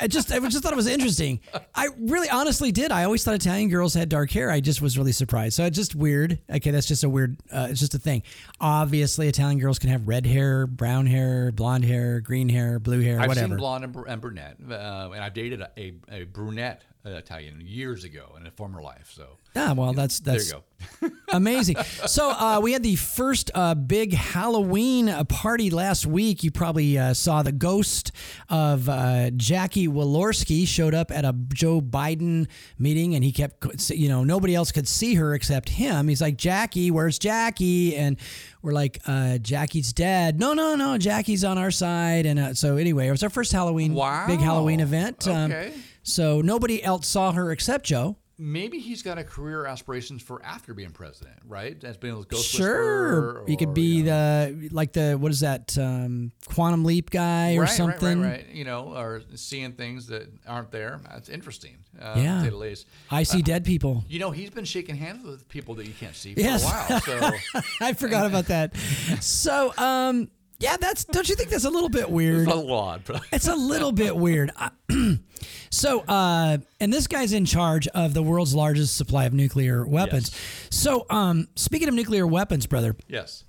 I just I just thought it was interesting. I really honestly did. I always thought Italian girls had dark hair. I just was really surprised. So it's just weird. Okay, that's just a weird. Uh, it's just a thing. Obviously, Italian girls can have red hair, brown hair, blonde hair, green hair, blue hair, I've whatever. seen blonde and, br- and brunette, uh, and I've dated a, a, a brunette Italian years ago in a former life. So Ah, well, that's there that's you go. amazing. So uh, we had the first uh, big Halloween uh, party last week. You probably uh, saw the ghost of uh, Jackie Walorski showed up at a Joe Biden meeting, and he kept, you know, nobody else could see her except him. He's like, Jackie, where's Jackie? And we're like, uh, Jackie's dead. No, no, no, Jackie's on our side. And uh, so anyway, it was our first Halloween, Wow. big Halloween event. Um, Okay. So nobody else saw her except Joe. Maybe he's got a career aspirations for after being president, right? That's been a ghost Sure, whisperer you could be you know, the like the what is that um, quantum leap guy or right, something. Right, right, right. You know, or seeing things that aren't there. That's interesting. Uh, Yeah. To the least. I see dead people. You know, he's been shaking hands with people that you can't see for Yes. a while. So I forgot about that. So, um, yeah, that's don't you think that's a little bit weird? it's a lot. But It's a little bit weird. So, uh, and this guy's in charge of the world's largest supply of nuclear weapons. So, um, speaking of nuclear weapons, brother, yes.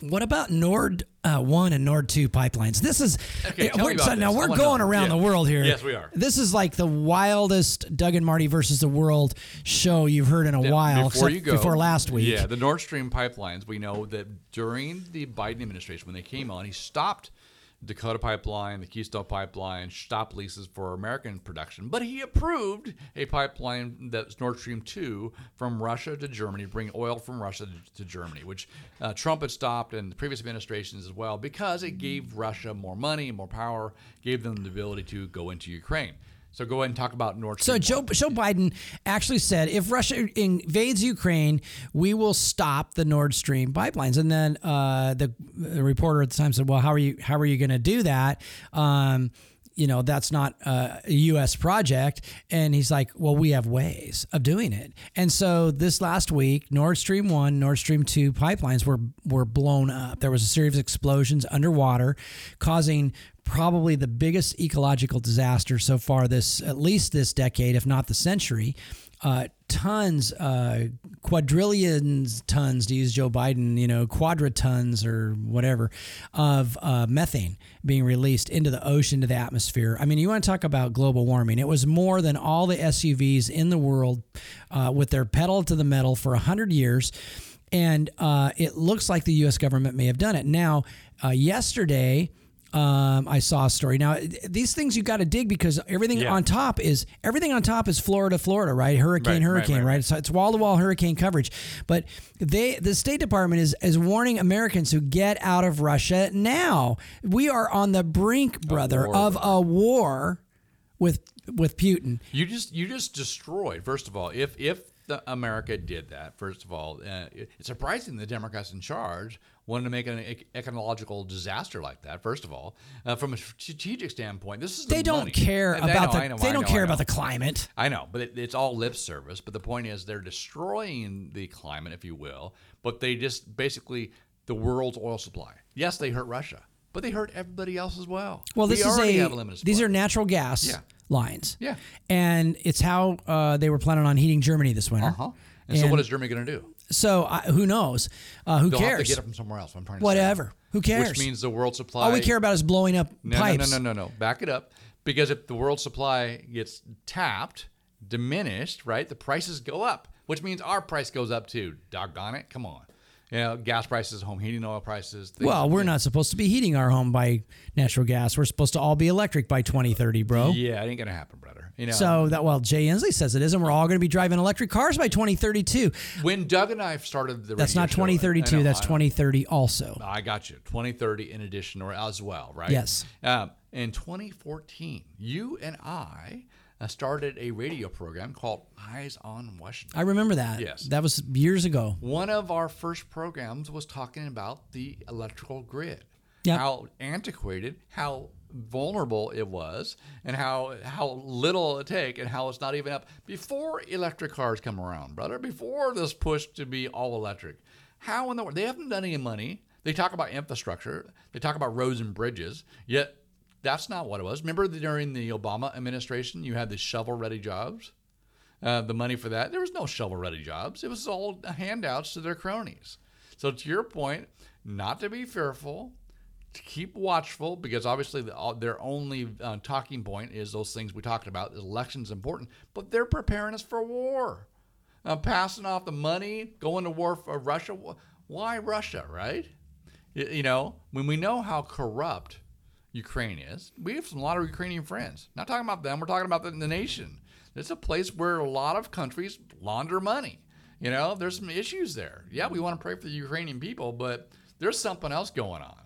What about Nord uh, One and Nord Two pipelines? This is Okay, tell we're- me about so now we're going around Yeah. the world here. Yes, we are. This is like the wildest Doug and Marty versus the world show you've heard in a Now, while, before you go, before last week. Yeah, the Nord Stream pipelines. We know that during the Biden administration, when they came on, he stopped Dakota Pipeline, the Keystone Pipeline, stop leases for American production, but he approved a pipeline that's Nord Stream 2 from Russia to Germany, bring oil from Russia to, Germany, which uh, Trump had stopped and the previous administrations as well because it gave Russia more money, more power, gave them the ability to go into Ukraine. So go ahead and talk about Nord So Joe, 1. Joe Biden actually said, if Russia invades Ukraine, we will stop the Nord Stream pipelines. And then uh, the, the reporter at the time said, "Well, how are you? How are you going to do that?" Um, you know, that's not a U.S. project. And he's like, "Well, we have ways of doing it." And so this last week, Nord Stream one, Nord Stream two pipelines were were blown up. There was a series of explosions underwater, causing probably the biggest ecological disaster so far this at least this decade if not the century uh, tons uh, quadrillions tons to use joe biden you know quadratons or whatever of uh, methane being released into the ocean to the atmosphere i mean you want to talk about global warming it was more than all the suvs in the world uh, with their pedal to the metal for 100 years and uh, it looks like the U.S. government may have done it. Now, uh, yesterday, um, I saw a story. Now, these things you got to dig because everything Yeah. on top is everything on top is Florida, Florida, right? Hurricane, Right, hurricane, right, right? right. So it's wall to wall hurricane coverage. But they, the State Department is is warning Americans to get out of Russia now. We are on the brink, brother, war, of a war with with Putin. You just you just destroyed. First of all, if if the America did that, first of all, uh, it's surprising the Democrats in charge wanted to make an ec- ecological disaster like that. First of all, uh, from a strategic standpoint, this is the They don't money. care And about know, the know, they don't know, care about the climate. I know, but it, it's all lip service. But the point is, they're destroying the climate, if you will. But they just basically the world's oil supply. Yes, they hurt Russia. but they hurt everybody else as well. Well, this we is a have limited these are natural gas Yeah. lines. Yeah. and it's how uh, they were planning on heating Germany this winter. Uh-huh. And, so, what is Germany going to do? So uh, who knows? Uh, who They'll cares? have to get it from somewhere else. I'm trying to Whatever. Who cares? Which means the world supply. All we care about is blowing up no, pipes. No, no, no, no, no. Back it up. Because if the world supply gets tapped, diminished, right, the prices go up, which means our price goes up too. Doggone it. Come on. You know, gas prices, home heating oil prices. Well, we're not supposed to be heating our home by natural gas. We're supposed to all be electric by 2030, bro. Yeah, it ain't going to happen, brother. You know, So that well, Jay Inslee says it is, and we're all going to be driving electric cars by 2032. when Doug and I started the That's not show, I 2032. know, that's 2030 also. I got you. 2030 in addition or as well, right? Yes. Um, in 2014, you and I Uh, started a radio program called Eyes on Washington. I remember that. Yes. That was years ago. One of our first programs was talking about the electrical grid. Yep. How antiquated, how vulnerable it was, and how how little it take, and how it's not even up before electric cars come around, brother. Before this push to be all electric, how in the world they haven't done any money. They talk about infrastructure, they talk about roads and bridges, yet that's not what it was. Remember during the Obama administration, you had the shovel-ready jobs uh, the money for that. There was no shovel ready jobs. It was all handouts to their cronies. So to your point, not to be fearful, to keep watchful, because obviously the, all- their only uh, talking point is those things we talked about. Election's important, but they're preparing us for war, uh, passing off the money, going to war for Russia. Why Russia, right? You know, when we know how corrupt Ukraine is, we have some, a lot of Ukrainian friends. Not talking about them, we're talking about the, the nation. It's a place where a lot of countries launder money. You know, there's some issues there. Yeah, we want to pray for the Ukrainian people, but there's something else going on.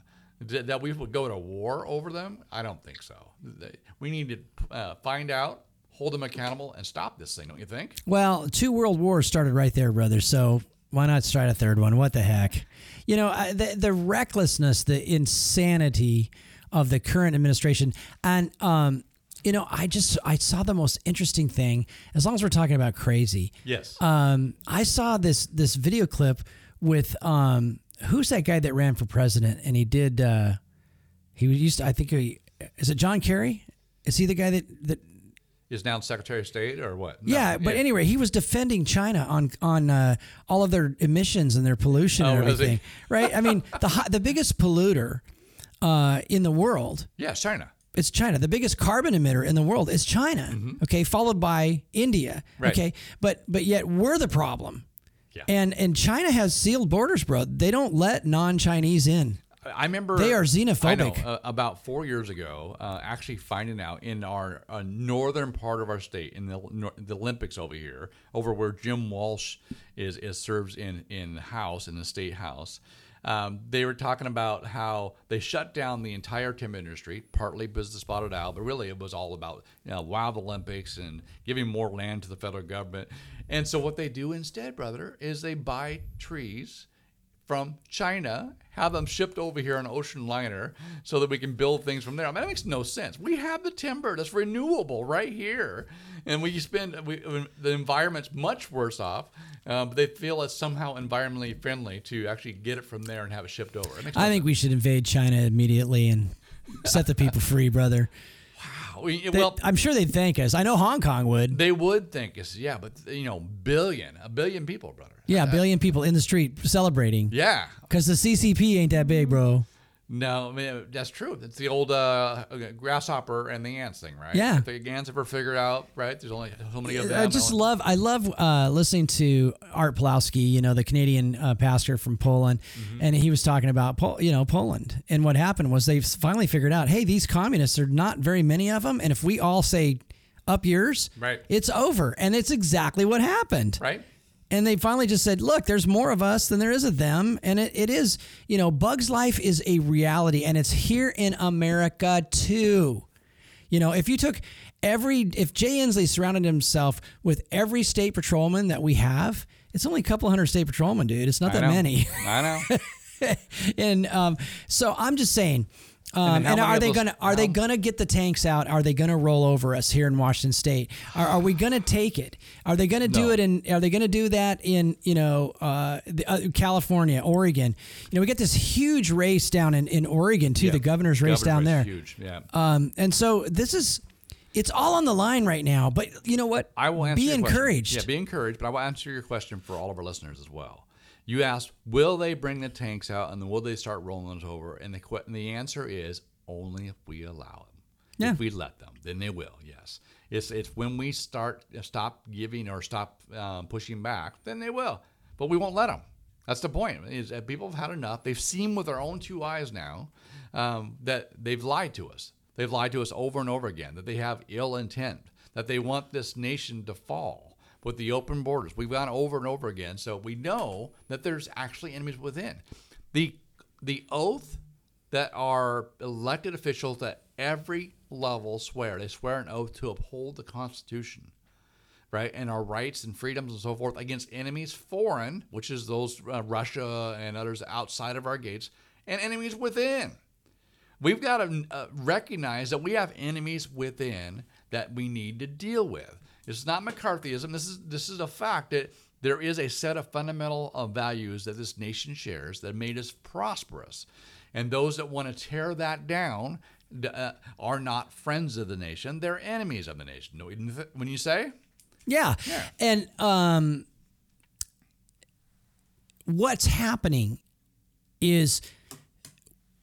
Th- That we would go to war over them? I don't think so. We need to uh, find out, hold them accountable, and stop this thing, don't you think? Well, two world wars started right there, brother. So why not start a third one? What the heck? You know, the, the recklessness, the insanity of the current administration. And, um, you know, I just, I saw the most interesting thing, as long as we're talking about crazy. Yes. Um, I saw this, this video clip with, um, who's that guy that ran for president and he did, uh, he used to, I think he, is it John Kerry? Is he the guy that, that Is now Secretary of State or what? No. yeah, but anyway, he was defending China on on uh, all of their emissions and their pollution and Oh, he? everything. Right? I mean, the the biggest polluter uh, in the world Yeah, China. it's China. The biggest carbon emitter in the world is China. Okay, followed by India. Mm-hmm. Right. Okay, but but yet we're the problem. Yeah. And and China has sealed borders, bro. They don't let non-Chinese in. I remember They are I know, xenophobic. uh, about four years ago, uh, actually finding out in our uh, northern part of our state, in the, nor- the Olympics over here, over where Jim Walsh is, is serves in in house in the state house. Um, they were talking about how they shut down the entire timber industry, partly because of spotted owl, but really it was all about you know, wild Olympics and giving more land to the federal government. And so what they do instead, brother, is they buy trees from China, have them shipped over here on ocean liner so that we can build things from there. I mean, that makes no sense. We have the timber that's renewable right here, and we spend we, the environment's much worse off. Um, but they feel it's somehow environmentally friendly to actually get it from there and have it shipped over. It no I think we should invade China immediately and set the people free, brother. sense. We- They- well, I'm sure they'd thank us. I know Hong Kong would. they would think it's yeah, but you know, billion, a billion people, brother. Yeah, a billion people in the street celebrating. Yeah, Because the CCP ain't that big, bro. No, I mean that's true. It's the old uh, grasshopper and the ants thing, right? Yeah. If the ants ever figured out, right? There's only so many of them. I just love, I love uh, listening to Art Pawlowski, you know, the Canadian uh, pastor from Poland, Mm-hmm. and he was talking about, Pol- you know, Poland. And what happened was they finally figured out, hey, these communists are not very many of them, and if we all say up yours, Right. it's over. And it's exactly what happened. right. And they finally just said, look, there's more of us than there is of them. And it, it is, you know, Bugs Life is a reality and it's here in America too. You know, if you took every, if Jay Inslee surrounded himself with every state patrolman that we have, it's only a couple hundred state patrolmen, dude. It's not I that know. many. I know. and um, so I'm just saying, Um, how and are they those- gonna are they gonna get the tanks out? Are they gonna roll over us here in Washington State? Are, are we gonna take it? Are they gonna do it And Are they gonna do that in you know uh, the, uh, California, Oregon? You know, we get this huge race down in, in Oregon too, Yeah. the governor's race Governor's down there. Huge. Yeah. Um, and so this is it's all on the line right now. But you know what? I will answer be your question. encouraged. Yeah, be encouraged. But I will answer your question for all of our listeners as well. You asked, will they bring the tanks out and then will they start rolling us over? And the and the answer is only if we allow them. Yeah. If we let them, then they will. Yes. It's it's when we start stop giving or stop um, pushing back, then they will. But we won't let them. That's the point. Is that people have had enough. They've seen with their own two eyes now um, that they've lied to us. They've lied to us over and over again. That they have ill intent. That they want this nation to fall with the open borders. We've gone over and over again. So we know that there's actually enemies within. The the oath that our elected officials at every level swear. They swear an oath to uphold the Constitution, right, and our rights and freedoms and so forth against enemies foreign, which is those uh, Russia and others outside of our gates, and enemies within. We've got to uh, recognize that we have enemies within that we need to deal with. It's not McCarthyism. This is this is a fact that there is a set of fundamental uh, values that this nation shares that made us prosperous, and those that want to tear that down uh, are not friends of the nation; they're enemies of the nation. When you say, Yeah. And um, what's happening is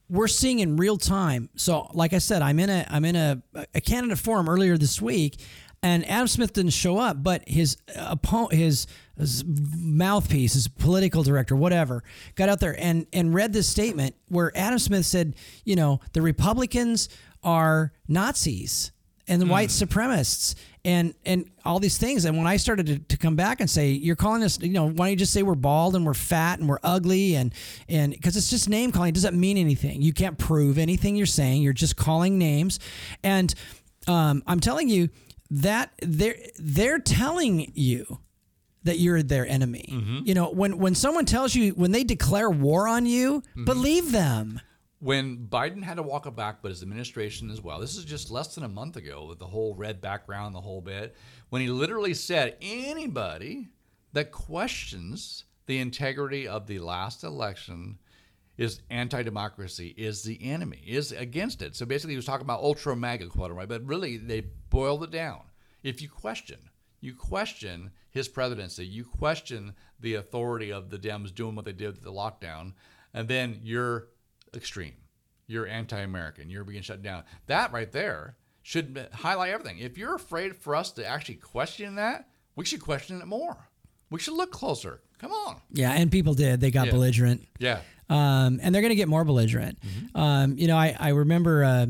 we're seeing in real time. So, like I said, I'm in a I'm in a, a candidate forum earlier this week, and Adam Smith didn't show up, but his opponent, his, his mouthpiece, his political director, whatever, got out there and and read this statement where Adam Smith said, you know, the Republicans are Nazis and the white supremacists and and all these things. And when i started to, to come back and say you're calling us you know why don't you just say we're bald and we're fat and we're ugly and and because it's just name calling. It doesn't mean anything. You can't prove anything you're saying. You're just calling names. And um, i'm telling you that they're they're telling you that you're their enemy. Mm-hmm. You know when when someone tells you when they declare war on you mm-hmm. believe them. When Biden had to walk it back, but his administration as well. This is just less than a month ago with the whole red background, the whole bit, when he literally said anybody that questions the integrity of the last election is anti-democracy, is the enemy, is against it. So basically, he was talking about ultra mega quota, right? But really, they boiled it down. If you question, you question his presidency, you question the authority of the Dems doing what they did with the lockdown, and then you're extreme. You're anti-American. You're being shut down. That right there should highlight everything. If you're afraid for us to actually question that, we should question it more. We should look closer. Come on. yeah and people did they got Yeah. belligerent Yeah. um, and they're going to get more belligerent. Mm-hmm. Um, you know, I, I remember uh,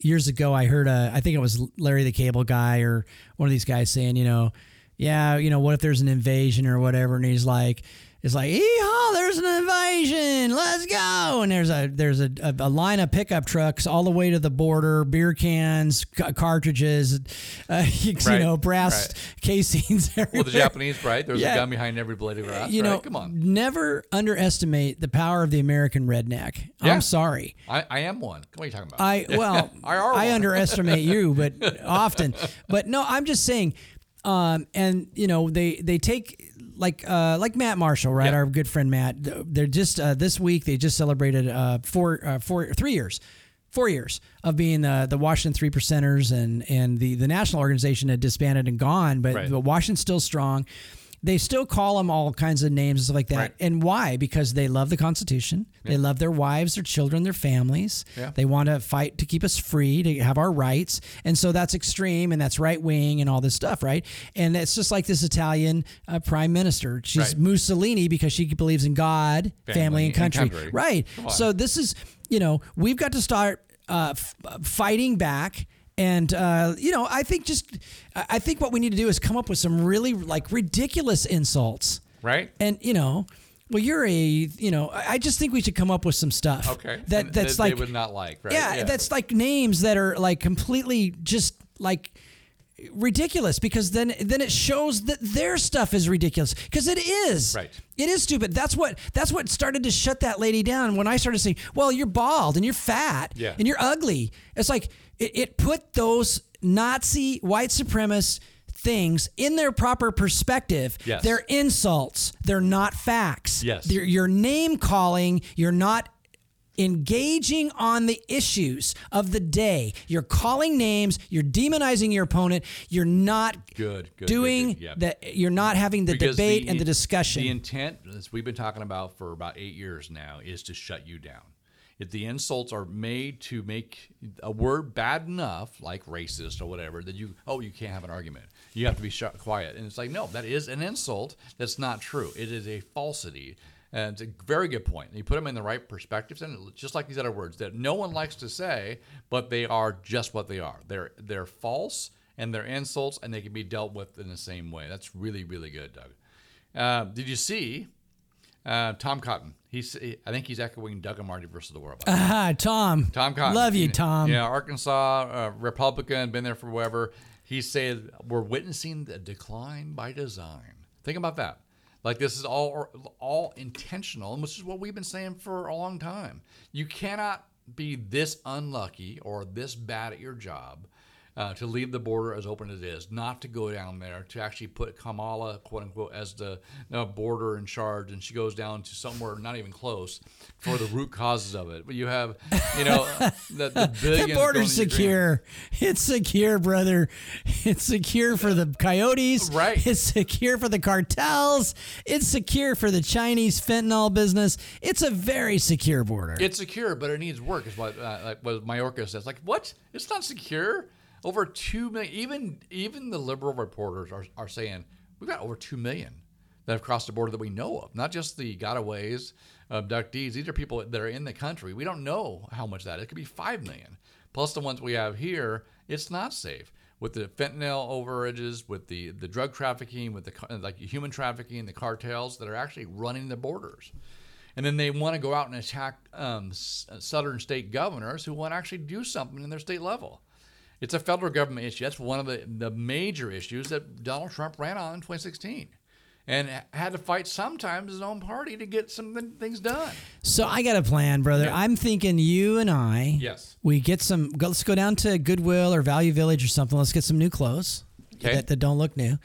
years ago I heard uh, I think it was Larry the Cable Guy or one of these guys saying, you know, yeah, you know, what if there's an invasion or whatever, and he's like. It's like, yeehaw, there's an invasion. Let's go. And there's a there's a, a, a line of pickup trucks all the way to the border, beer cans, ca- cartridges, uh, you, Right, know, brass right. casings. Well, the. Japanese, right? There's Yeah. a gun behind every blade of grass. you right? know, come on. never underestimate the power of the American redneck. Yeah. I'm sorry. I, I am one. What are you talking about? I well, I I underestimate you, but often. But no, I'm just saying. Um, and you know, they they take like uh, like Matt Marshall, right? Yeah. Our good friend Matt. They're just uh, this week they just celebrated uh, four uh, four three years. Four years of being the the Washington Three Percenters and and the the national organization had disbanded and gone, but, Right. but Washington's still strong. They still call them all kinds of names and stuff like that. Right. And why? Because they love the Constitution. They love their wives, their children, their families. Yeah. They want to fight to keep us free, to have our rights. And so that's extreme and that's right wing and all this stuff, right? And it's just like this Italian uh, prime minister. She's Right. Mussolini because she believes in God, family, Family, and and country. country. Right. So this is, you know, we've got to start uh, f- fighting back. And uh, you know, I think just, I think what we need to do is come up with some really like ridiculous insults. right? And you know, well, you're a, you know, I just think we should come up with some stuff. Okay. That that's they, like, they would not like, right? yeah, that's like names that are like completely just like ridiculous because then then it shows that their stuff is ridiculous because it is. Right. It is stupid. That's what that's what started to shut that lady down when I started saying, "Well, you're bald and you're fat Yeah. and you're ugly." It's like it, it put those Nazi white supremacist things in their proper perspective. Yes. They're insults. They're not facts. Yes. They're, you're name calling. You're not engaging on the issues of the day. You're calling names. You're demonizing your opponent. You're not Good, good, good, doing good. Yep. that. You're not having the Because debate and the discussion. The intent, as we've been talking about for about eight years now, is to shut you down. If the insults are made to make a word bad enough, like racist or whatever, that you oh you can't have an argument. You have to be quiet. And it's like no, that is an insult. That's not true. It is a falsity. And it's a very good point. You put them in the right perspectives, and just like these other words that no one likes to say, but they are just what they are. They're they're false and they're insults, and they can be dealt with in the same way. That's really really good, Doug. Uh, did you see uh, Tom Cotton? He's I think he's echoing Doug and Marty versus the world. Ah, Tom. Tom Cotton. Love you, Tom. Yeah, Arkansas uh, Republican, been there forever. He said we're witnessing the decline by design. Think about that. Like this is all all intentional, and which is what we've been saying for a long time. You cannot be this unlucky or this bad at your job uh, to leave the border as open as it is, not to go down there, to actually put Kamala, quote unquote, as the uh, border in charge, and she goes down to somewhere not even close for the root causes of it. But you have, you know, the, the. The border's secure. It's secure, brother. It's secure for the coyotes. Right. It's secure for the cartels. It's secure for the Chinese fentanyl business. It's a very secure border. It's secure, but it needs work. Is what uh, like what Mayorkas says. Like what? It's not secure. Over two million. Even even the liberal reporters are, are saying we've got over two million that have crossed the border that we know of. Not just the gotaways, abductees. These are people that are in the country. We don't know how much that. is. It could be five million. Plus the ones we have here. It's not safe with the fentanyl overages, with the the drug trafficking, with the like human trafficking, the cartels that are actually running the borders and then they want to go out and attack um, southern state governors who want to actually do something in their state level. It's a federal government issue. That's one of the, the major issues that Donald Trump ran on in 2016 and had to fight sometimes his own party to get some things done. so I got a plan, brother. I'm thinking you and I. Yes. We get some. Go, let's go down to Goodwill or Value Village or something. Let's get some new clothes. Okay. That, that don't look new,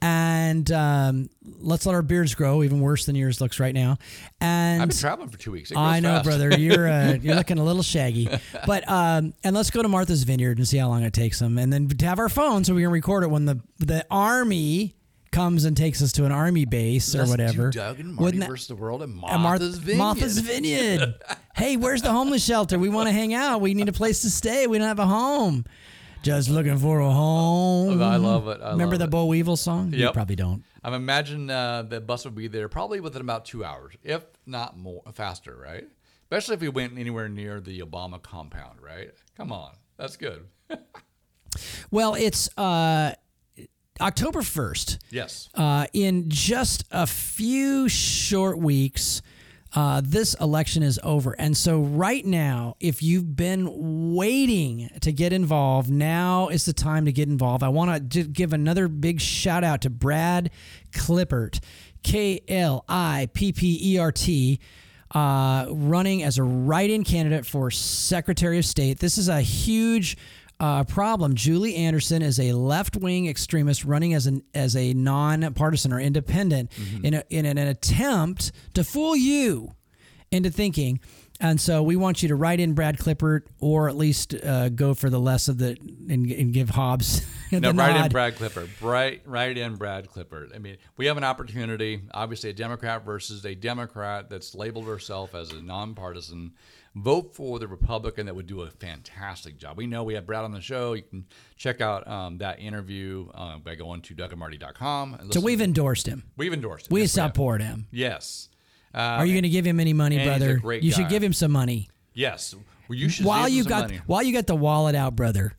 and um, let's let our beards grow even worse than yours looks right now. And I've been traveling for two weeks. I know, fast. brother. You're uh, you're looking a little shaggy, but um, and let's go to Martha's Vineyard and see how long it takes them, and then to have our phone so we can record it when the the army comes and takes us to an army base or Let's whatever. Do Doug and Marty Wouldn't that- versus the world at Martha's Vineyard. Martha's Vineyard. hey, where's the homeless shelter? We want to hang out. We need a place to stay. We don't have a home. Just looking for a home. I love it. I Remember love the it. Bo Weevil song? You probably don't. I'm imagine uh, the bus would be there probably within about two hours, if not more faster, right? Especially if we went anywhere near the Obama compound, right? Come on, that's good. Well, it's uh, October 1st. Yes. Uh, in just a few short weeks, uh, this election is over. And so, right now, if you've been waiting to get involved, now is the time to get involved. I want to give another big shout out to Brad Klippert, K L I P P E R T. Uh, running as a write-in candidate for Secretary of State. This is a huge uh, problem. Julie Anderson is a left-wing extremist running as an as a non-partisan or independent in, a, in an attempt to fool you into thinking. And so we want you to write in Brad Klippert, or at least uh, go for the less of the and, and give Hobbs the No, right in. Brad Klippert. Right, right in Brad Klippert. I mean, we have an opportunity. Obviously, a Democrat versus a Democrat that's labeled herself as a nonpartisan. Vote for the Republican that would do a fantastic job. We know we have Brad on the show. You can check out um, that interview uh, by going to DougandMarty.com. And So we've endorsed him. we've endorsed. Him. We Yes, support him. Yes. Uh, Are you going to give him any money, and he's a brother? you guy. should give him some money. Yes. Well, you should while you some got money. while you got the wallet out, brother.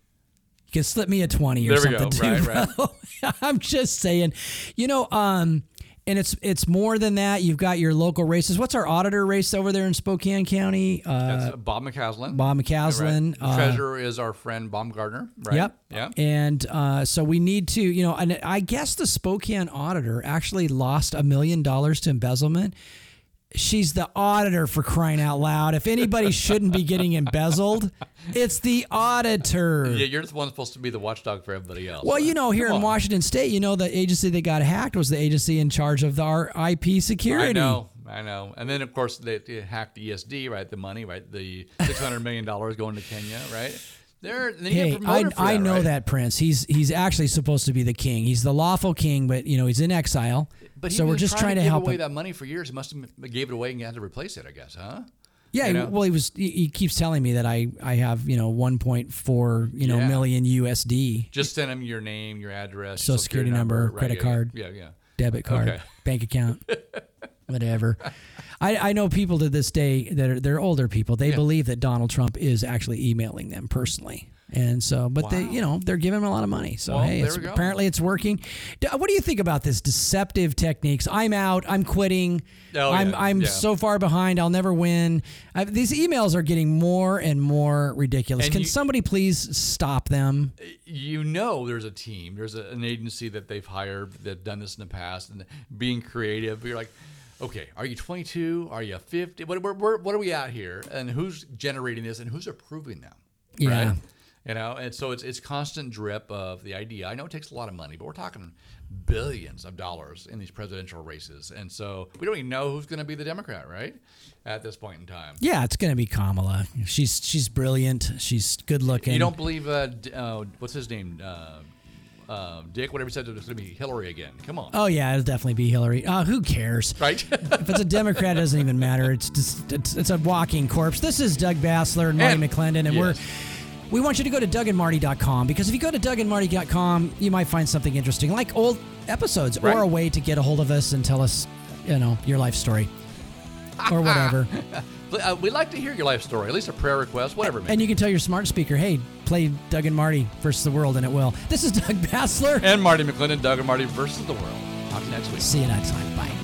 You can slip me a twenty or There we something go. too, Right, bro. I'm just saying, you know, um, and it's it's more than that. You've got your local races. What's our auditor race over there in Spokane County? Uh, That's Bob McCaslin. Bob McCaslin. Right. Uh, treasurer is our friend Baumgartner, right? Yep. Yep. And uh, so we need to, you know, and I guess the Spokane auditor actually lost a million dollars to embezzlement. She's the auditor for crying out loud. If anybody shouldn't be getting embezzled, it's the auditor. Yeah, you're the one supposed to be the watchdog for everybody else. Well, you know, here Come in on. Washington State, you know, the agency that got hacked was the agency in charge of the, our IP security. I know, I know. And then of course they, they hacked ESD, right? The money, right? The six hundred million dollars going to Kenya, right? They're they Hey, I, for I know right? that Prince. He's he's actually supposed to be the king. He's the lawful king, but you know he's in exile. But he so we're just trying, to give help away him. that money for years. He must have gave it away and had to replace it, I guess, huh? Yeah, you know? well, he was. He, keeps telling me that I I have you know 1.4 you know Yeah. million USD Just send him your name, your address, Social security number, right, credit yeah, card. Yeah, yeah. debit card, Okay. bank account, whatever. I, I know people to this day that are they're older people. They Yeah. believe that Donald Trump is actually emailing them personally. And so, but they, you know, they're giving him a lot of money. So Well, hey, it's, apparently it's working. What do you think about this deceptive techniques? I'm out. I'm quitting. Oh, I'm yeah, I'm yeah. so far behind. I'll never win. I, these emails are getting more and more ridiculous. And Can you- somebody please stop them? you know there's a team there's a, an agency that they've hired that done this in the past and being creative you're like okay are you 22 are you 50 what, what, what what are we at here and who's generating this and who's approving them Yeah. right you know and so it's it's constant drip of the idea i know it takes a lot of money but we're talking billions of dollars in these presidential races and so we don't even know who's going to be the democrat right at this point in time Yeah, it's going to be Kamala. She's she's brilliant. She's good looking. you don't believe uh, uh what's his name uh, uh, Dick, whatever he said, it's going to be Hillary again. Come on. Oh yeah, it'll definitely be Hillary. Uh, who cares? Right? if it's a Democrat, it doesn't even matter. It's just it's, it's a walking corpse. This is Doug Basler and Marty And- McClendon, and yes. we're we want you to go to DougandMarty.com because if you go to DougandMarty.com, you might find something interesting, like old episodes, or a way to get a hold of us and tell us, you know, your life story, or whatever. uh, we'd like to hear your life story, at least a prayer request, whatever. it and you can tell your smart speaker, "Hey, play Doug and Marty versus the world," and it will. This is Doug Basler. and Marty McClendon, Doug and Marty versus the world. Talk to you next week. See you next time. Bye.